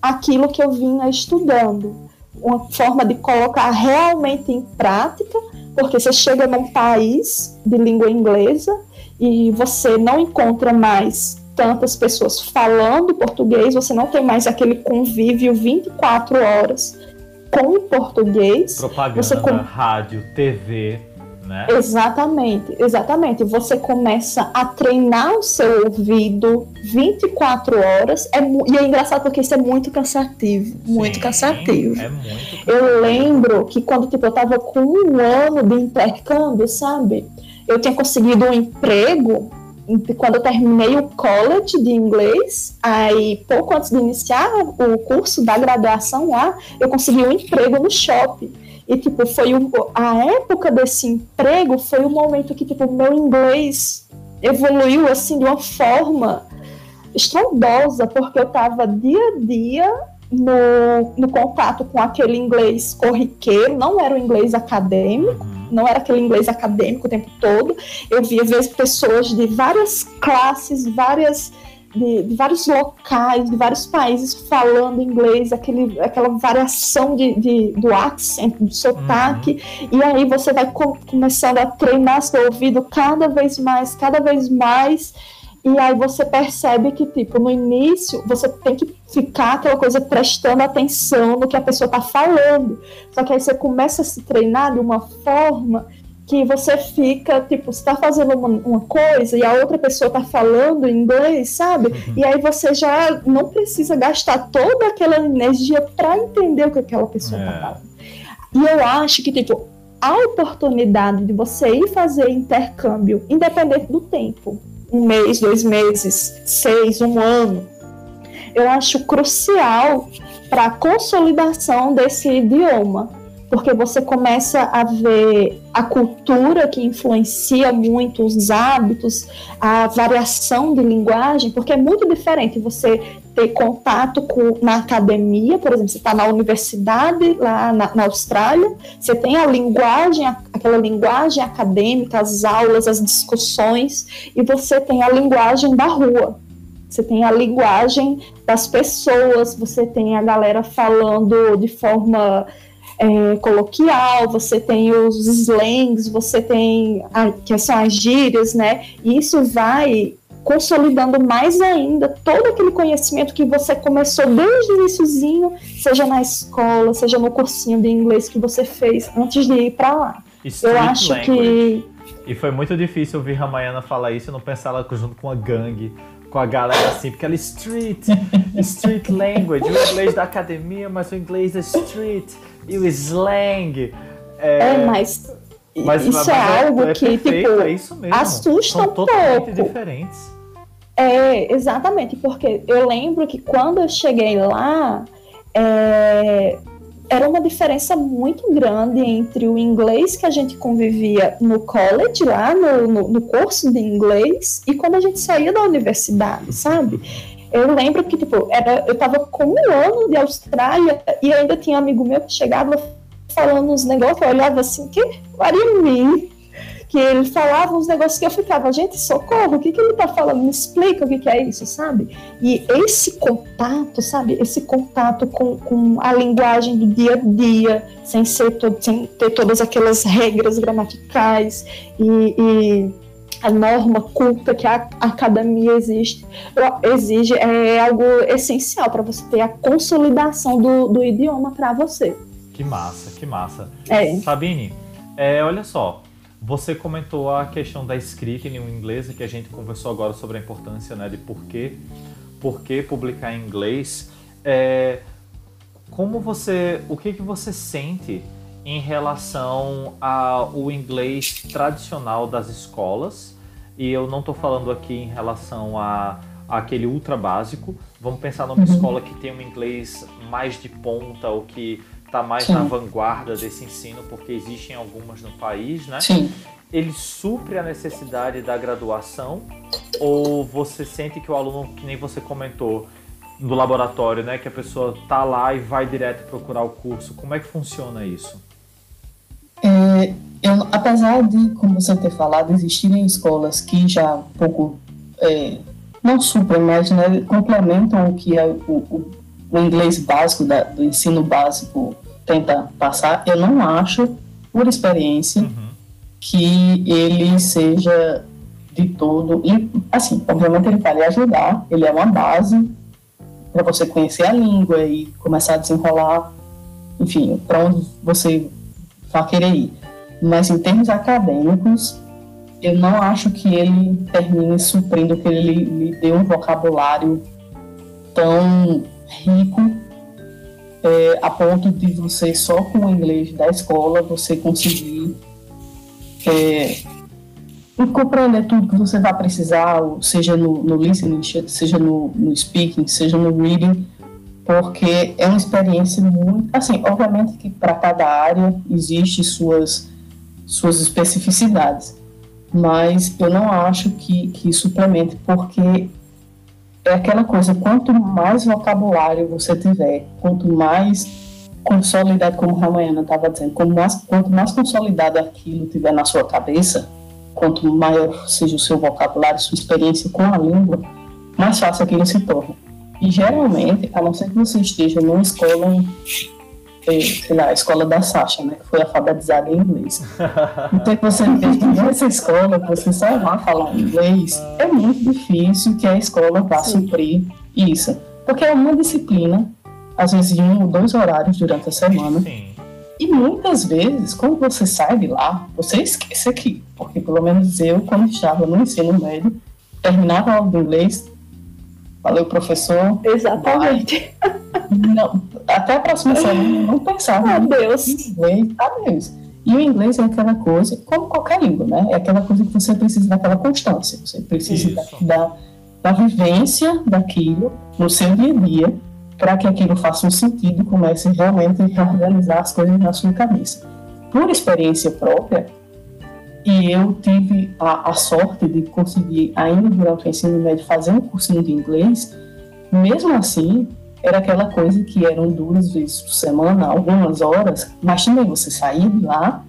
S2: aquilo que eu vinha estudando, uma forma de colocar realmente em prática, porque você chega num país de língua inglesa e você não encontra mais tantas pessoas falando português, você não tem mais aquele convívio 24 horas com português.
S1: Propaganda, você com... rádio, TV, né?
S2: Exatamente, exatamente. Você começa a treinar o seu ouvido 24 horas. É, e é engraçado porque isso é muito cansativo. Sim, muito cansativo.
S1: É muito cansativo.
S2: Eu lembro que quando tipo, eu estava com um ano de intercâmbio, sabe? Eu tinha conseguido um emprego quando eu terminei o college de inglês, aí pouco antes de iniciar o curso da graduação lá, eu consegui um emprego no shopping. E, tipo, foi a época desse emprego foi o momento que, tipo, meu inglês evoluiu, assim, de uma forma estrondosa, porque eu estava dia a dia no, no contato com aquele inglês corriqueiro, não era o inglês acadêmico. Não era aquele inglês acadêmico o tempo todo. Eu via vezes pessoas de várias classes, várias de, de, vários locais, de vários países falando inglês, aquele, aquela variação de, de do accent, do sotaque, uhum. e aí você vai com, começando a treinar seu ouvido cada vez mais, cada vez mais, e aí você percebe que, tipo, no início você tem que ficar aquela coisa prestando atenção no que a pessoa está falando. Só que aí você começa a se treinar de uma forma que você fica, tipo, você tá fazendo uma, uma coisa e a outra pessoa tá falando inglês, sabe? Uhum. E aí você já não precisa gastar toda aquela energia para entender o que aquela pessoa tá é. tá falando. E eu acho que, tipo, a oportunidade de você ir fazer intercâmbio, independente do tempo, um mês, dois meses, seis, um ano. Eu acho crucial para a consolidação desse idioma, porque você começa a ver a cultura que influencia muito os hábitos, a variação de linguagem, porque é muito diferente você ter contato com, na academia, por exemplo, você está na universidade lá na, na, Austrália, você tem a linguagem, aquela linguagem acadêmica, as aulas, as discussões, e você tem a linguagem da rua. Você tem a linguagem das pessoas, você tem a galera falando de forma é, coloquial, você tem os slangs, você tem a, que são as gírias, né? E isso vai consolidando mais ainda todo aquele conhecimento que você começou desde o iníciozinho, seja na escola, seja no cursinho de inglês que você fez antes de ir para lá.
S1: Street Eu acho language. que e foi muito difícil ouvir Ramayana falar isso e não pensar ela junto com a gangue, com a galera assim, porque ela é street, street language, o inglês da academia, mas o inglês da street e o slang.
S2: É, é mas, mas, isso mas é, é algo é que perfeito, tipo, é assusta São um
S1: totalmente
S2: pouco.
S1: diferentes.
S2: É, exatamente, porque eu lembro que quando eu cheguei lá, é, era uma diferença muito grande entre o inglês que a gente convivia no college, lá no, no, no curso de inglês, e quando a gente saía da universidade, sabe? Eu lembro que, tipo, era, eu tava com um ano de Austrália e ainda tinha um amigo meu que chegava falando uns negócios, eu olhava assim, que? What do you mean? Que ele falava uns negócios que eu ficava, gente, socorro, o que, que ele tá falando? Me explica o que, que é isso, sabe? E esse contato, sabe? Esse contato com, com a linguagem do dia a dia, sem, ser todo, sem ter todas aquelas regras gramaticais e, e a norma culta que a academia existe, exige é algo essencial para você ter a consolidação do, do idioma para você.
S1: Que massa, que massa.
S2: É.
S1: Sabine, é, olha só, você comentou a questão da escrita em inglês, que a gente conversou agora sobre a importância né, de por que, por publicar em inglês. É, como você, o que, que você sente em relação ao inglês tradicional das escolas? E eu não estou falando aqui em relação a aquele ultra básico. Vamos pensar numa uhum. escola que tem um inglês mais de ponta ou que está mais Sim. na vanguarda desse ensino, porque existem algumas no país, né?
S3: Sim.
S1: Ele supre a necessidade da graduação ou você sente que o aluno, que nem você comentou, do laboratório, né, que a pessoa tá lá e vai direto procurar o curso. Como é que funciona isso?
S3: É, eu, apesar de, como você ter falado, existirem escolas que já um pouco é, não suprem, mas né, complementam o que é o, o, o inglês básico da, do ensino básico tenta passar, eu não acho, por experiência, uhum. que ele seja de todo. E, assim, obviamente ele vai lhe ajudar, ele é uma base para você conhecer a língua e começar a desenrolar, enfim, para onde você vai querer ir. Mas em termos acadêmicos, eu não acho que ele termine suprindo, que ele lhe dê um vocabulário tão rico é, a ponto de você só com o inglês da escola você conseguir é, compreender tudo que você vai precisar, seja no, no listening, seja no, no speaking, seja no reading, porque é uma experiência muito. Assim, obviamente que para cada área existe suas, suas especificidades, mas eu não acho que, que suplemente, porque é aquela coisa: quanto mais vocabulário você tiver, quanto mais consolidado, como a Ramayana estava dizendo, quanto mais, quanto mais consolidado aquilo tiver na sua cabeça, quanto maior seja o seu vocabulário, sua experiência com a língua, mais fácil aquilo se torna. E geralmente, a não ser que você esteja numa escola, sei lá, a escola da Sasha, né, que foi alfabetizada em inglês. Então, você esteja nessa escola, você só vai falar inglês, é muito difícil que a escola vá Sim. suprir isso. Porque é uma disciplina, às vezes de um ou dois horários durante a semana. Sim. E muitas vezes, quando você sai de lá, você esquece aqui. Porque pelo menos eu, quando estava no ensino médio, terminava a aula de inglês, Valeu, professor.
S2: Exatamente.
S3: Não, até a próxima semana não pensava.
S2: Meu Deus.
S3: Inglês, adeus. E o inglês é aquela coisa, como qualquer língua, né? É aquela coisa que você precisa daquela constância. Você precisa da, da, da, vivência daquilo no seu dia a dia para que aquilo faça um sentido e comece realmente a organizar as coisas na sua cabeça. Por experiência própria, e eu tive a, a, sorte de conseguir, ainda durante o ensino médio, fazer um cursinho de inglês. Mesmo assim, era aquela coisa que eram duas vezes por semana, algumas horas, mas também você saía de lá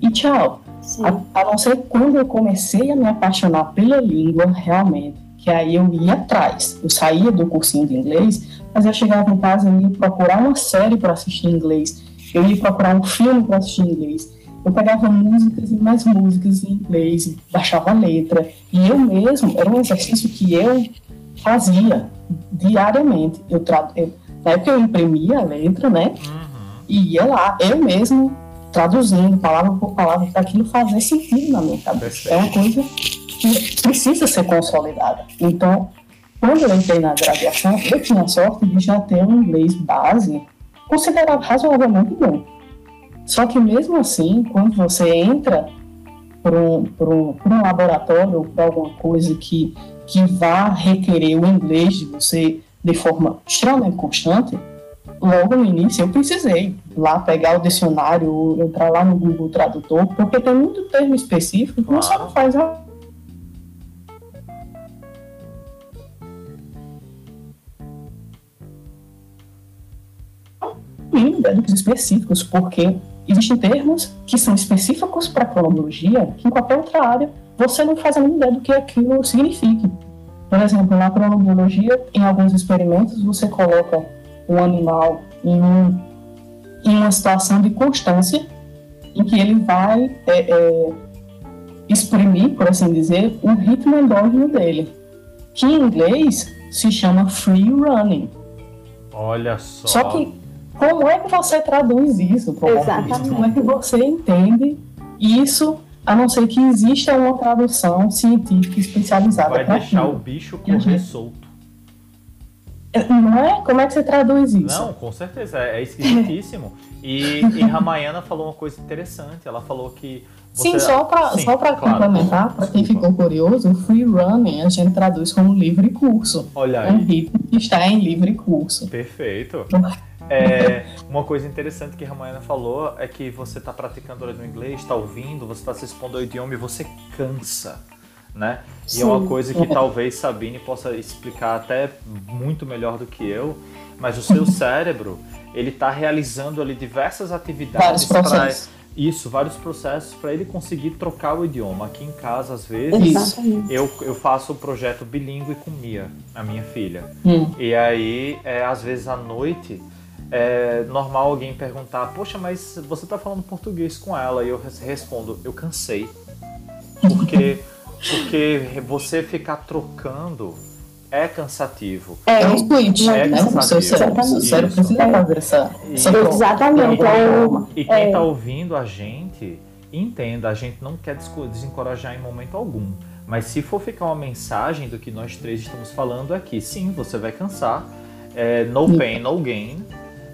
S3: e tchau. A, a, não ser quando eu comecei a me apaixonar pela língua, realmente, que aí eu ia atrás. Eu saía do cursinho de inglês, mas eu chegava em casa e ia procurar uma série para assistir em inglês, eu ia procurar um filme para assistir em inglês eu pegava músicas e mais músicas em inglês, baixava a letra. E eu mesmo, era um exercício que eu fazia diariamente. Eu, tra... eu na época eu imprimia a letra, né? Uhum. E ia lá, eu mesmo traduzindo palavra por palavra para aquilo fazer sentido na minha cabeça. É uma coisa que precisa ser consolidada. Então, quando eu entrei na graduação, eu tinha a sorte de já ter um inglês base considerado razoavelmente bom. Só que mesmo assim, quando você entra para um, um, um laboratório ou para alguma coisa que, que vá requerer o inglês de você de forma extremamente constante, logo no início eu precisei lá pegar o dicionário, entrar lá no Google Tradutor, porque tem muito termo específico que você não faz a específicos, porque Existem termos que são específicos para a cronologia que em qualquer outra área você não faz a mínima ideia do que aquilo signifique. Por exemplo, na cronologia, em alguns experimentos, você coloca um animal em, um, em uma situação de constância em que ele vai é, é, exprimir, por assim dizer, o ritmo endógeno dele, que em inglês se chama free running.
S1: Olha só.
S3: Só que como é que você traduz isso?
S2: Exatamente.
S3: Como é que você entende isso, a não ser que exista uma tradução científica especializada
S1: Vai deixar aquilo. o bicho correr solto.
S3: É, não é? Como é que você traduz isso?
S1: Não, com certeza, é, é esquisitíssimo. e, e Ramayana falou uma coisa interessante, ela falou que
S3: você... Sim, só para só claro, complementar, para quem ficou curioso, o free running a gente traduz como livre curso.
S1: Olha
S3: aí. É um ritmo que está em livre curso.
S1: Perfeito. É, uma coisa interessante que a Ramayana falou é que você está praticando no inglês, está ouvindo, você está se expondo ao idioma e você cansa, né? Sim. E é uma coisa que talvez Sabine possa explicar até muito melhor do que eu, mas o seu cérebro, ele está realizando ali diversas atividades para isso, vários processos para ele conseguir trocar o idioma. Aqui em casa, às vezes, eu, eu faço o um projeto bilíngue com Mia, a minha filha. Hum. E aí, é, às vezes à noite, é normal alguém perguntar: Poxa, mas você está falando português com ela? E eu respondo: Eu cansei. Porque, porque você ficar trocando é cansativo.
S3: É, é um switch, é né? O seu cérebro precisa fazer essa, essa
S2: Exatamente.
S1: E quem está é. Tá ouvindo a gente, entenda, a gente não quer desencorajar em momento algum. Mas se for ficar uma mensagem do que nós três estamos falando aqui, sim, você vai cansar. É, no pain, no gain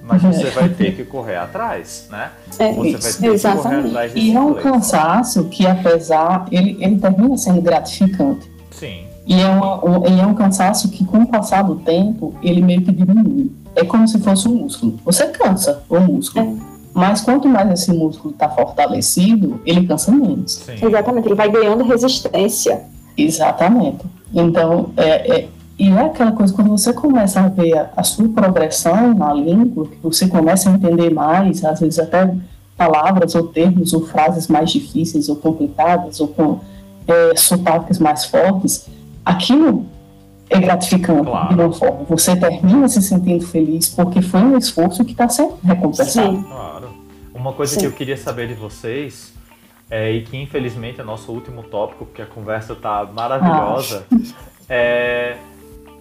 S1: mas você vai ter que correr atrás, né?
S2: É,
S1: você vai ter
S2: exatamente.
S1: que correr atrás desse
S3: E é um
S1: inglês.
S3: cansaço que, apesar, ele, ele termina sendo gratificante.
S1: Sim,
S3: E é, uma, um, e é um cansaço que, com o passar do tempo, ele meio que diminui. É como se fosse um músculo. Você cansa o músculo. Mas quanto mais esse músculo está fortalecido, ele cansa menos.
S1: sim.
S2: Exatamente, ele vai ganhando resistência.
S3: Exatamente. Então, é, é- e é aquela coisa, quando você começa a ver a, a sua progressão na língua, que você começa a entender mais, às vezes até palavras ou termos ou frases mais difíceis ou complicadas, ou com é, sotaques mais fortes, aquilo é gratificante
S1: Claro.
S3: de uma forma. Você termina se sentindo feliz porque foi um esforço que está sendo recompensado.
S2: Sim.
S1: Claro. Uma coisa
S2: Sim.
S1: que eu queria saber de vocês, é, e que infelizmente é nosso último tópico, porque a conversa tá maravilhosa, é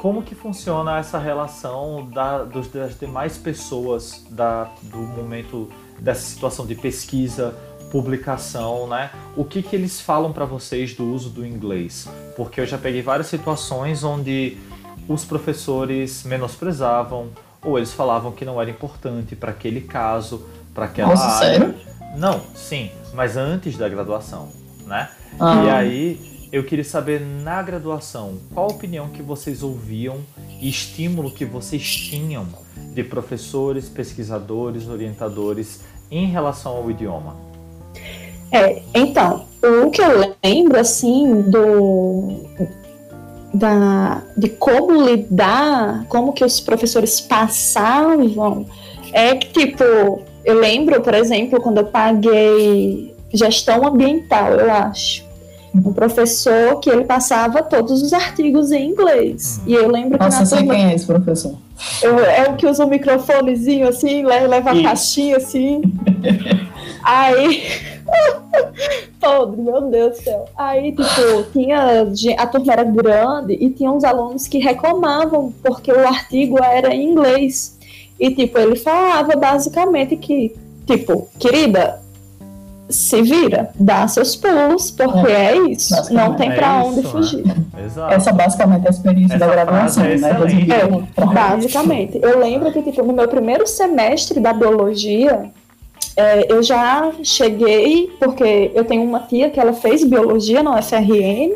S1: como que funciona essa relação da, dos, das demais pessoas da, do momento dessa situação de pesquisa, publicação, né? O que que eles falam para vocês do uso do inglês? Porque eu já peguei várias situações onde os professores menosprezavam ou eles falavam que não era importante para aquele caso, para aquela
S3: Nossa,
S1: área.
S3: sério?
S1: Não, sim, mas antes da graduação, né?
S3: Ah.
S1: E aí eu queria saber na graduação qual a opinião que vocês ouviam e estímulo que vocês tinham de professores, pesquisadores, orientadores em relação ao idioma.
S2: É, então, o que eu lembro, assim, do. Da, de como lidar, como que os professores passavam, é que, tipo, eu lembro, por exemplo, quando eu paguei gestão ambiental, eu acho. Um professor que ele passava todos os artigos em inglês.
S1: Uhum.
S2: E eu lembro que
S3: Nossa,
S2: na
S3: sei
S2: turma,
S3: quem é esse professor.
S2: eu- é o que usa o microfonezinho assim, le- leva a caixinha assim. Aí. Podre, meu Deus do céu. Aí, tipo, tinha. A turma era grande e tinha uns alunos que reclamavam porque o artigo era em inglês. E, tipo, ele falava basicamente que, tipo, querida, se vira, dá seus pulos, porque é, isso. Não tem
S1: É
S2: pra
S1: isso,
S2: onde
S1: né?
S2: fugir.
S1: Exato.
S3: Essa basicamente é a experiência
S1: Essa
S3: da graduação,
S1: é
S3: né? Resumida
S2: É, Basicamente. Eu lembro que, tipo, no meu primeiro semestre da biologia, é, eu já cheguei, porque eu tenho uma tia que ela fez biologia na UFRN,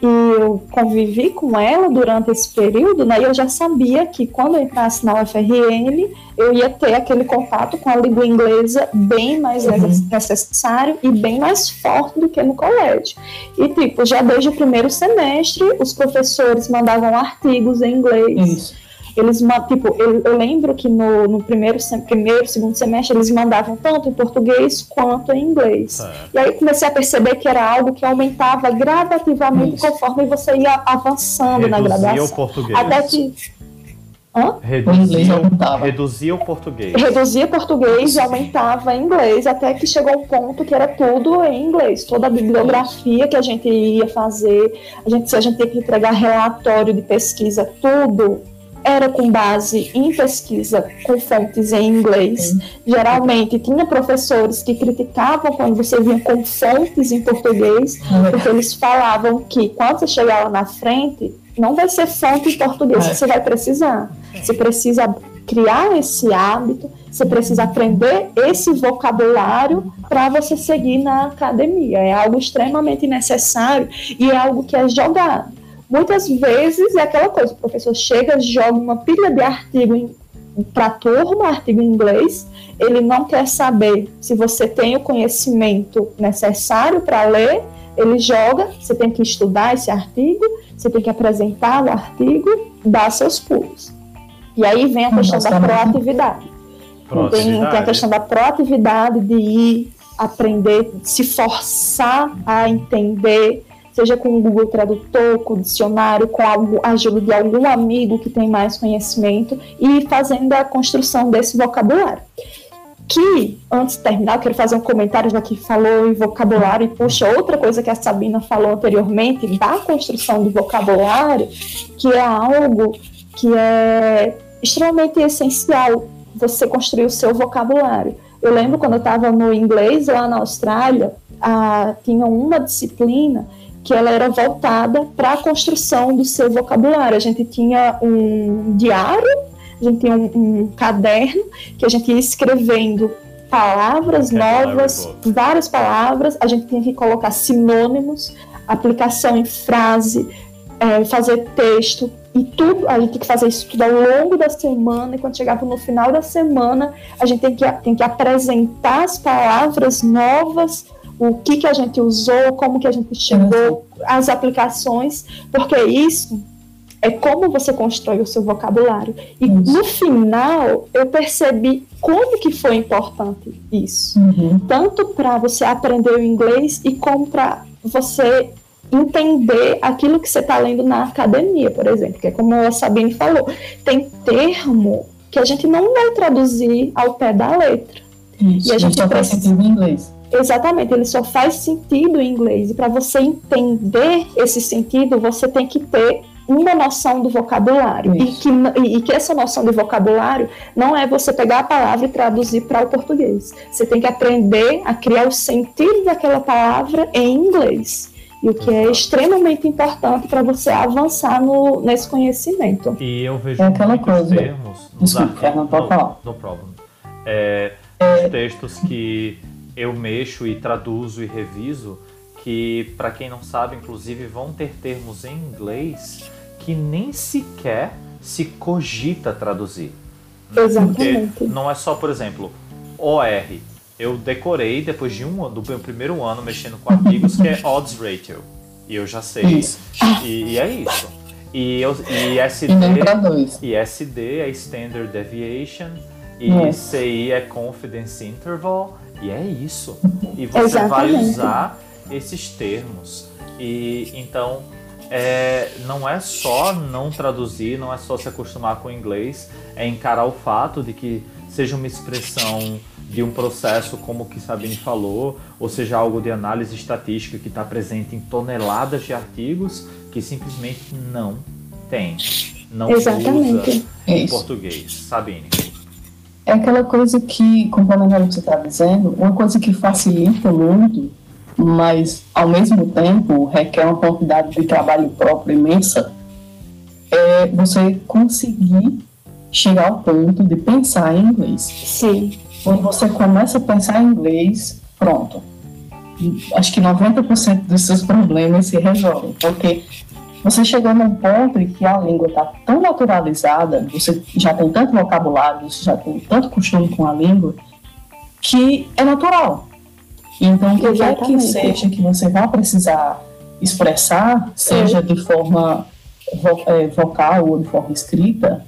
S2: e eu convivi com ela durante esse período, né? E eu já sabia que quando eu entrasse na UFRN, eu ia ter aquele contato com a língua inglesa bem mais
S3: Uhum.
S2: necessário e bem mais forte do que no colégio. E, tipo, já desde o primeiro semestre, os professores mandavam artigos em inglês.
S3: Isso.
S2: Eles, tipo, eu, eu lembro que no, no primeiro, sem- primeiro, segundo semestre, eles mandavam tanto em português quanto em inglês.
S1: Certo.
S2: E aí eu comecei a perceber que era algo que aumentava gradativamente
S3: Isso.
S2: conforme você ia avançando na
S1: Reduzia o
S2: graduação.
S1: português.
S2: Até que
S3: O inglês
S1: Reduzia,
S3: aumentava.
S1: reduzia o português.
S2: reduzia português e aumentava inglês, até que chegou um ponto que era tudo em inglês. Toda a bibliografia que a gente ia fazer, a gente, se a gente tinha que entregar relatório de pesquisa, tudo era com base em pesquisa com fontes em inglês. Geralmente tinha professores que criticavam quando você vinha com fontes em português, porque eles falavam que quando você chegar lá na frente, não vai ser fonte em português
S3: É.
S2: que você vai precisar. Você precisa criar esse hábito, você precisa aprender esse vocabulário para você seguir na academia. É algo extremamente necessário e é algo que é jogado. Muitas vezes é aquela coisa, o professor chega, joga uma pilha de artigo para a turma, artigo em inglês, ele não quer saber se você tem o conhecimento necessário para ler, ele joga, você tem que estudar esse artigo, você tem que apresentar o artigo, dar seus pulos. E aí vem a questão da
S3: Basicamente.
S2: proatividade. Tem, tem a questão da proatividade de ir aprender, se forçar a entender, seja com o Google Tradutor, com o dicionário, com a ajuda de algum amigo que tem mais conhecimento e fazendo a construção desse vocabulário. Que, antes de terminar, eu quero fazer um comentário, já que falou em vocabulário, e puxa outra coisa que a Sabina falou anteriormente, da construção do vocabulário, que é algo que é extremamente essencial você construir o seu vocabulário. Eu lembro quando eu estava no inglês lá na Austrália, ah, tinha uma disciplina que ela era voltada para a construção do seu vocabulário. A gente tinha um diário a gente tinha um, um caderno que a gente ia escrevendo palavras novas, várias palavras, a gente tinha que colocar sinônimos, aplicação em frase, é, fazer texto. E tudo, a gente tem que fazer isso tudo ao longo da semana. E quando chegava no final da semana, a gente tem que, tem que apresentar as palavras novas, o que, que a gente usou, como que a gente chegou, as aplicações, porque isso é como você constrói o seu vocabulário. E no final eu percebi como que foi importante isso. Uhum. Tanto para você aprender o inglês e como para você entender aquilo que você está lendo na academia, por exemplo, que é como a Sabine falou, tem termo que a gente não vai traduzir ao pé da letra.
S3: Isso, e a gente só faz sentido em inglês.
S2: Exatamente, ele só faz sentido em inglês. E para você entender esse sentido, você tem que ter uma noção do vocabulário e que, e que, essa noção de vocabulário não é você pegar a palavra e traduzir para o português. Você tem que aprender a criar o sentido daquela palavra em inglês. E o que é extremamente importante para você avançar no, nesse conhecimento.
S1: E eu vejo é aquela coisa. termos nos
S3: Desculpa, não pode falar.
S1: No problem. É, é... Os textos que eu mexo e traduzo e reviso, que para quem não sabe, inclusive, vão ter termos em inglês que nem sequer se cogita traduzir.
S2: Exatamente. Porque
S1: não é só, por exemplo, OR. Eu decorei depois de um do meu primeiro ano mexendo com artigos que é odds ratio. E eu já sei. Isso. E, e é isso. E, eu, e SD. E, e SD é Standard Deviation. E. CI é Confidence Interval. E é isso. E você Exatamente. vai usar esses termos. E então é, não é só não traduzir, não é só se acostumar com o inglês, é encarar o fato de que seja uma expressão de um processo como o que Sabine falou, ou seja algo de análise estatística que está presente em toneladas de artigos que simplesmente não tem, não Exatamente. usa em português. Sabine.
S3: É aquela coisa que, complementando o que você está dizendo, uma coisa que facilita muito mas ao mesmo tempo requer uma quantidade de trabalho próprio imensa, é você conseguir chegar ao ponto de pensar em inglês.
S2: Sim.
S3: Quando você começa a pensar em inglês, pronto. Acho que 90% dos seus problemas se resolvem, porque você chegou num ponto em que a língua está tão naturalizada, você já tem tanto vocabulário, você já tem tanto costume com a língua, que é natural. Então, o que quer que seja que você vá precisar expressar, seja de forma é, vocal ou de forma escrita,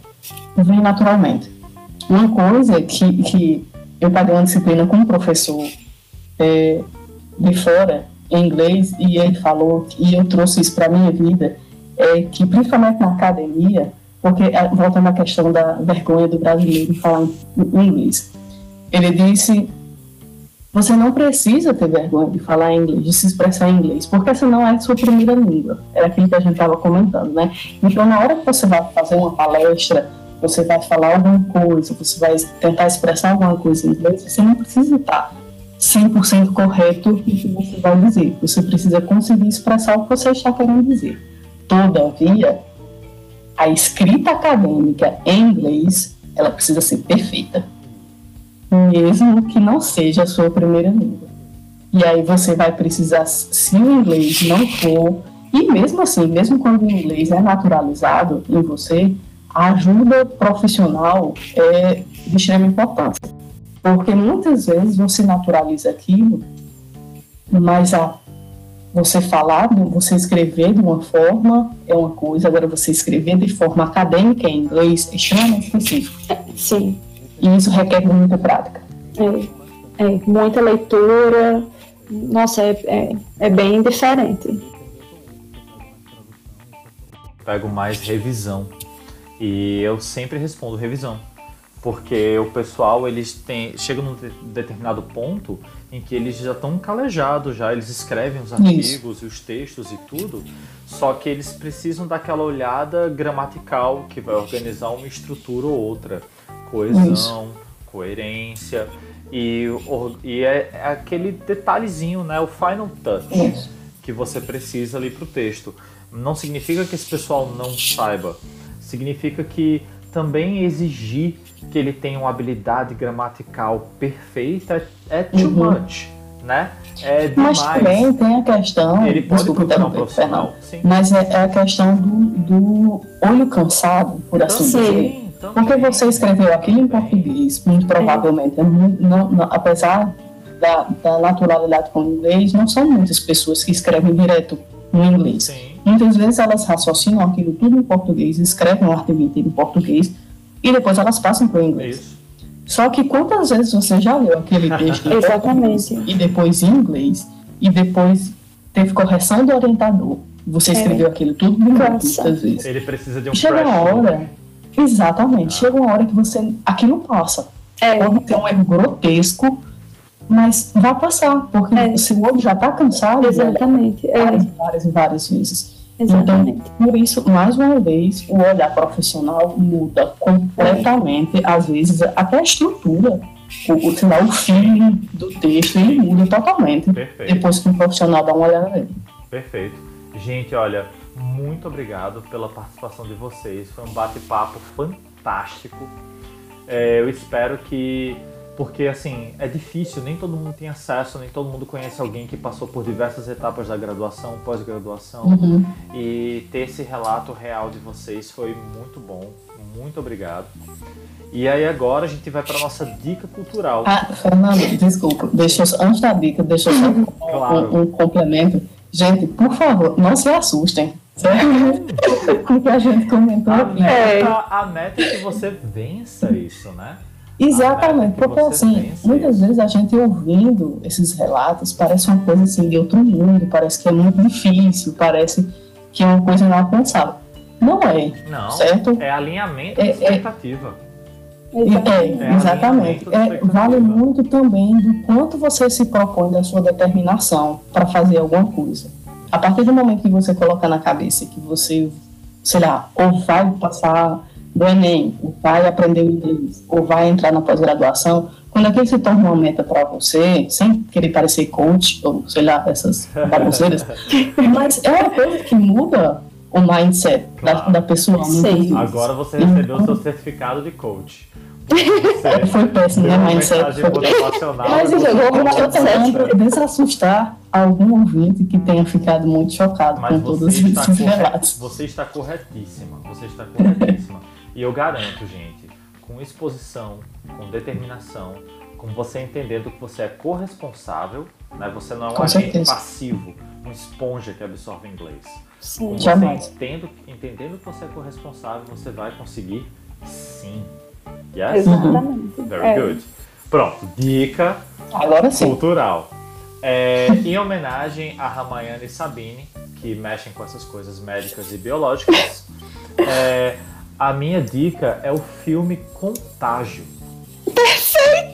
S3: vem naturalmente. Uma coisa que, que eu paguei uma disciplina com um professor é, de fora, em inglês, e ele falou, e eu trouxe isso para minha vida, é que principalmente na academia, porque é, voltando à questão da vergonha do brasileiro falar em, inglês, ele disse você não precisa ter vergonha de falar inglês, de se expressar em inglês, porque essa não é sua primeira língua. Era aquilo que a gente estava comentando, né? Então, na hora que você vai fazer uma palestra, você vai falar alguma coisa, você vai tentar expressar alguma coisa em inglês, você não precisa estar 100% correto no que você vai dizer. Você precisa conseguir expressar o que você está querendo dizer. Todavia, a escrita acadêmica em inglês, ela precisa ser perfeita mesmo que não seja a sua primeira língua. E aí você vai precisar, se o inglês não for, e mesmo assim, mesmo quando o inglês é naturalizado em você, a ajuda profissional é de extrema importância. Porque muitas vezes você naturaliza aquilo, mas a você falar, você escrever de uma forma é uma coisa, agora você escrever de forma acadêmica em inglês é extremamente específico.
S2: Sim.
S3: E isso requer muita prática.
S2: É, é muita leitura. Nossa, é, é, é bem diferente.
S1: Pego mais revisão. E eu sempre respondo revisão. Porque o pessoal, eles têm, chega num determinado ponto em que eles já estão calejados, já eles escrevem os artigos Isso. e os textos e tudo, só que eles precisam daquela olhada gramatical que vai organizar uma estrutura ou outra coesão, Isso. coerência e, e é, é, aquele detalhezinho, né, o final touch Isso. que você precisa ali para o texto. Não significa que esse pessoal não saiba, significa que também exigir que ele tenha uma habilidade gramatical perfeita é too
S3: Uhum.
S1: much, né? É demais.
S3: Mas também tem a questão.
S1: Ele pode
S3: desculpa
S1: procurar um profissional.
S3: Fernando. Mas é, é a questão do, do olho cansado, por assim
S2: Sim.
S3: dizer.
S1: Também,
S3: Porque você escreveu aquilo em português, muito provavelmente, é não- não- apesar da, da naturalidade com o inglês, não são muitas pessoas que escrevem direto no inglês.
S1: Sim.
S3: Muitas vezes elas raciocinam aquilo tudo em português, escrevem um artigo inteiro em português e depois elas passam para o inglês.
S1: Isso.
S3: Só que quantas vezes você já leu aquele texto em português
S2: Exatamente.
S3: e depois em inglês e depois teve correção do orientador? Você escreveu aquilo tudo muitas vezes.
S1: Ele precisa de um
S3: Chega uma hora, exatamente, chega uma hora que você aquilo passa.
S2: É,
S3: Pode ter um erro grotesco, mas vai passar, porque
S2: É.
S3: se o olho já está cansado, já
S2: exatamente. É,
S3: várias, várias e várias vezes.
S2: exatamente.
S3: Então, por isso, mais uma vez, o olhar profissional muda completamente, às vezes, até a estrutura, o, o, lá, o feeling do texto, ele muda totalmente
S1: Perfeito.
S3: depois que um profissional dá uma olhada nele.
S1: Perfeito. Gente, olha, muito obrigado pela participação de vocês. Foi um bate-papo fantástico. É, eu espero que. Porque, assim, é difícil, nem todo mundo tem acesso, nem todo mundo conhece alguém que passou por diversas etapas da graduação, pós-graduação.
S3: Uhum.
S1: E ter esse relato real de vocês foi muito bom. Muito obrigado. E aí, agora a gente vai para nossa dica cultural.
S3: Ah, Fernando, desculpa, deixa eu, só- antes da dica, deixa eu só um,
S1: Claro.
S3: um complemento. Gente, por favor, não se assustem? Com o que a gente comentou
S1: A meta, a meta é que você vença isso, né?
S3: Exatamente,
S1: que
S3: porque assim, muitas
S1: isso.
S3: vezes a gente ouvindo esses relatos parece uma coisa assim de outro mundo, parece que é muito difícil, parece que é uma coisa não alcançável. Não é,
S1: Não.
S3: certo?
S1: É alinhamento
S3: É-
S1: de
S3: é-
S1: expectativa.
S3: É,
S1: É
S3: exatamente.
S1: alinhamento da
S3: É,
S1: expectativa.
S3: vale muito também do quanto você se propõe da sua determinação para fazer alguma coisa. A partir do momento que você colocar na cabeça que você, sei lá, ou vai passar do Enem, vai aprender o inglês, ou vai entrar na pós-graduação, quando aquilo se torna uma meta para você, sem querer parecer coach, ou sei lá, essas baboseiras, mas é uma coisa que muda o mindset da-
S1: Claro.
S3: da, pessoa. muitas
S2: Sim.
S3: vezes.
S1: Agora você recebeu o seu certificado de coach.
S3: Foi péssimo, né? Mindset. Mas
S1: e
S3: eu estou tentando
S1: certo.
S3: desassustar algum ouvinte que tenha ficado muito chocado
S1: Mas
S3: com todos esses
S1: corre-
S3: relatos.
S1: você está corretíssima. Você está corretíssima. E eu garanto, gente, com exposição, com determinação, com você entendendo que você é corresponsável, né? Você não é um
S3: Com
S1: agente
S3: certeza.
S1: passivo, um esponja que absorve inglês.
S2: Sim.
S1: Com
S3: Jamais.
S1: você entendo, entendendo que você é corresponsável, você vai conseguir sim. Yes?
S2: Exatamente.
S1: Very
S2: É.
S1: good. Pronto, dica
S3: Agora sim.
S1: cultural. É, em homenagem a Ramayana e Sabine, que mexem com essas coisas médicas e biológicas, é, a minha dica é o filme Contágio.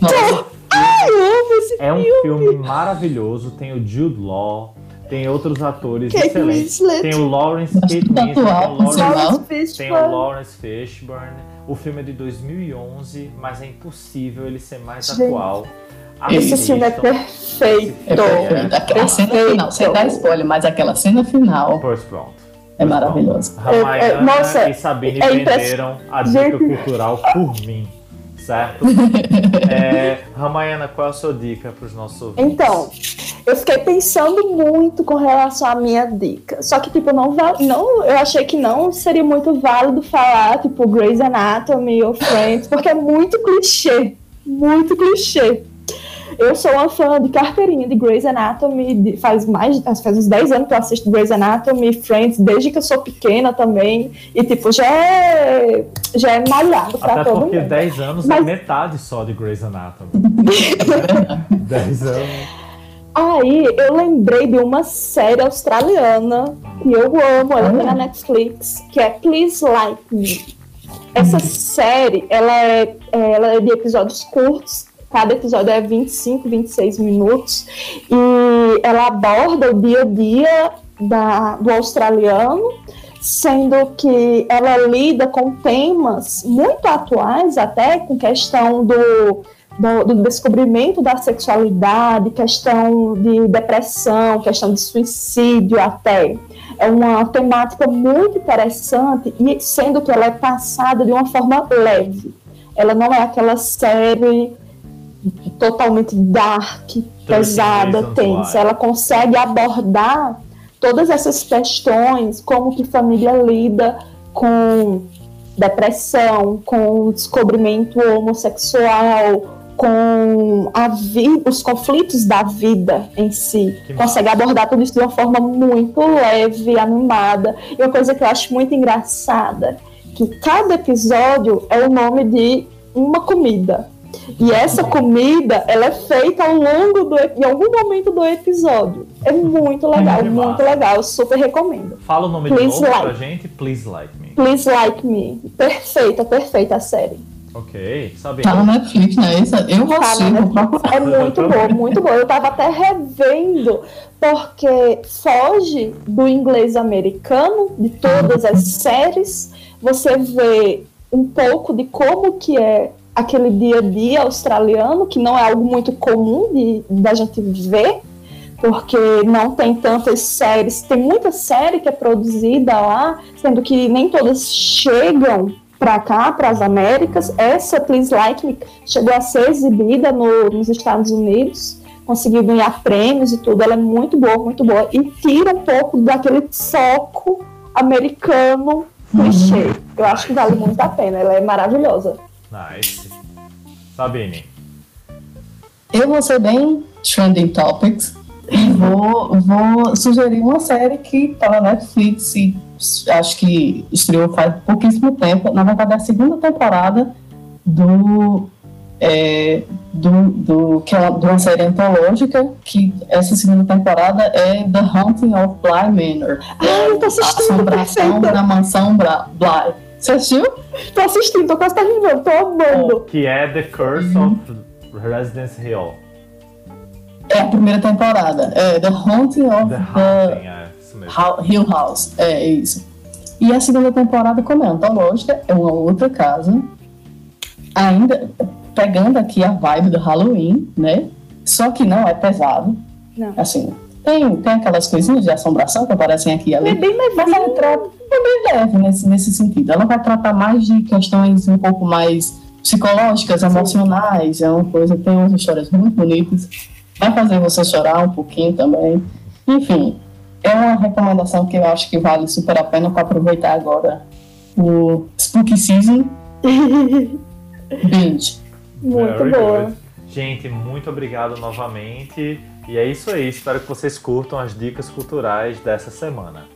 S3: Nossa,
S2: Ai, eu amo esse
S1: É um filme maravilhoso, tem o Jude Law, tem outros atores
S2: Kate
S1: excelentes.
S2: Winslet.
S1: Tem o Lawrence Kate
S3: tudo
S1: Winslet, tem o
S3: atual,
S1: Lawrence, tem o
S2: Fishburne.
S1: Lawrence Fishburne. O filme é de 2011, mas é impossível ele ser mais
S2: Gente,
S1: atual.
S2: Esse filme é perfeito.
S3: é perfeito. A cena final, sem dar spoiler, mas aquela cena final
S1: Pois pronto.
S3: É maravilhosa.
S1: Ramayana
S2: É, é, nossa,
S1: e Sabine
S2: é
S1: venderam a dica cultural por mim, certo? É, Ramayana, qual é a sua dica para os nossos ouvintes?
S2: Então, eu fiquei pensando muito com relação à minha dica. Só que, tipo, não, não eu achei que não seria muito válido falar, tipo, Grey's Anatomy ou Friends, porque é muito clichê. Muito clichê. Eu sou uma fã de carteirinha de Grey's Anatomy, de- faz mais faz uns 10 anos que eu assisto Grey's Anatomy, Friends, desde que eu sou pequena também. E, tipo, já é, já é malhado pra
S1: Até
S2: todo
S1: porque
S2: mundo.
S1: 10 anos é
S2: Mas-
S1: metade só de Grey's Anatomy. 10 anos.
S2: Aí eu lembrei de uma série australiana que eu amo, ela tá na Netflix, que é Please Like Me. Essa série, ela é, é- ela é de episódios curtos, cada episódio é 25, 26 minutos, e ela aborda o dia a dia da, do australiano, sendo que ela lida com temas muito atuais, até com questão do do, do descobrimento da sexualidade, questão de depressão, questão de suicídio até. é uma temática muito interessante e sendo que ela é passada de uma forma leve. Ela não é aquela série totalmente dark, pesada, tensa. Ela consegue abordar todas essas questões, como que família lida com depressão, com descobrimento homossexual, com a vida, os conflitos da vida em si. Que Consegue massa. abordar tudo isso de uma forma muito leve, animada. E uma coisa que eu acho muito engraçada, que cada episódio é o nome de uma comida. E essa comida, ela é feita ao longo do em algum momento do episódio. É muito legal, é muito legal. Eu super recomendo.
S1: Fala o nome Please de novo like. pra gente. Please Like Me.
S2: Please Like Me. Perfeita, perfeita a série.
S1: Ok, sabe.
S3: Tá no Netflix, né? Isso, eu vou assistir,
S2: É muito bom, muito bom. Eu tava até revendo, porque foge do inglês americano, de todas as séries. Você vê um pouco de como que é aquele dia a dia australiano, que não é algo muito comum de, da gente ver, porque não tem tantas séries, tem muita série que é produzida lá, sendo que nem todas chegam para cá, para as Américas. Essa Please Like Me chegou a ser exibida no, nos Estados Unidos, conseguiu ganhar prêmios e tudo. Ela é muito boa, muito boa e tira um pouco daquele foco americano clichê. Eu acho que vale muito a pena. Ela é maravilhosa.
S1: Nice. Sabine.
S3: Eu vou ser bem trending topics e vou, vou sugerir uma série que está na Netflix e acho que estreou faz pouquíssimo tempo. Na verdade, é a segunda temporada do. É, do, do, que é uma, de uma série antológica, que essa segunda temporada é The Haunting of Bly Manor.
S2: Ah, eu tô assistindo,
S3: Assombração da Mansão Bly. Você assistiu?
S2: Tô assistindo, tô quase terminando, tô amando.
S1: Que é The Curse of Residence Hill.
S3: É a primeira temporada. É The Haunting of the, the é, Hill House. É, é isso. E a segunda temporada, como é antológica, é uma outra casa. Ainda pegando aqui a vibe do Halloween, né? Só que não é pesado. Não. Assim, tem, tem aquelas coisinhas de assombração que aparecem aqui e ali.
S2: É bem leve.
S3: Mas ela trata, é bem leve nesse, nesse sentido. Ela vai tratar mais de questões um pouco mais psicológicas, emocionais. É uma coisa, tem umas histórias muito bonitas. Vai fazer você chorar um pouquinho também. Enfim, é uma recomendação que eu acho que vale super a pena para aproveitar agora o Spooky Season. Binge.
S2: Muito Very boa. Good.
S1: Gente, muito obrigado novamente. E é isso aí. Espero que vocês curtam as dicas culturais dessa semana.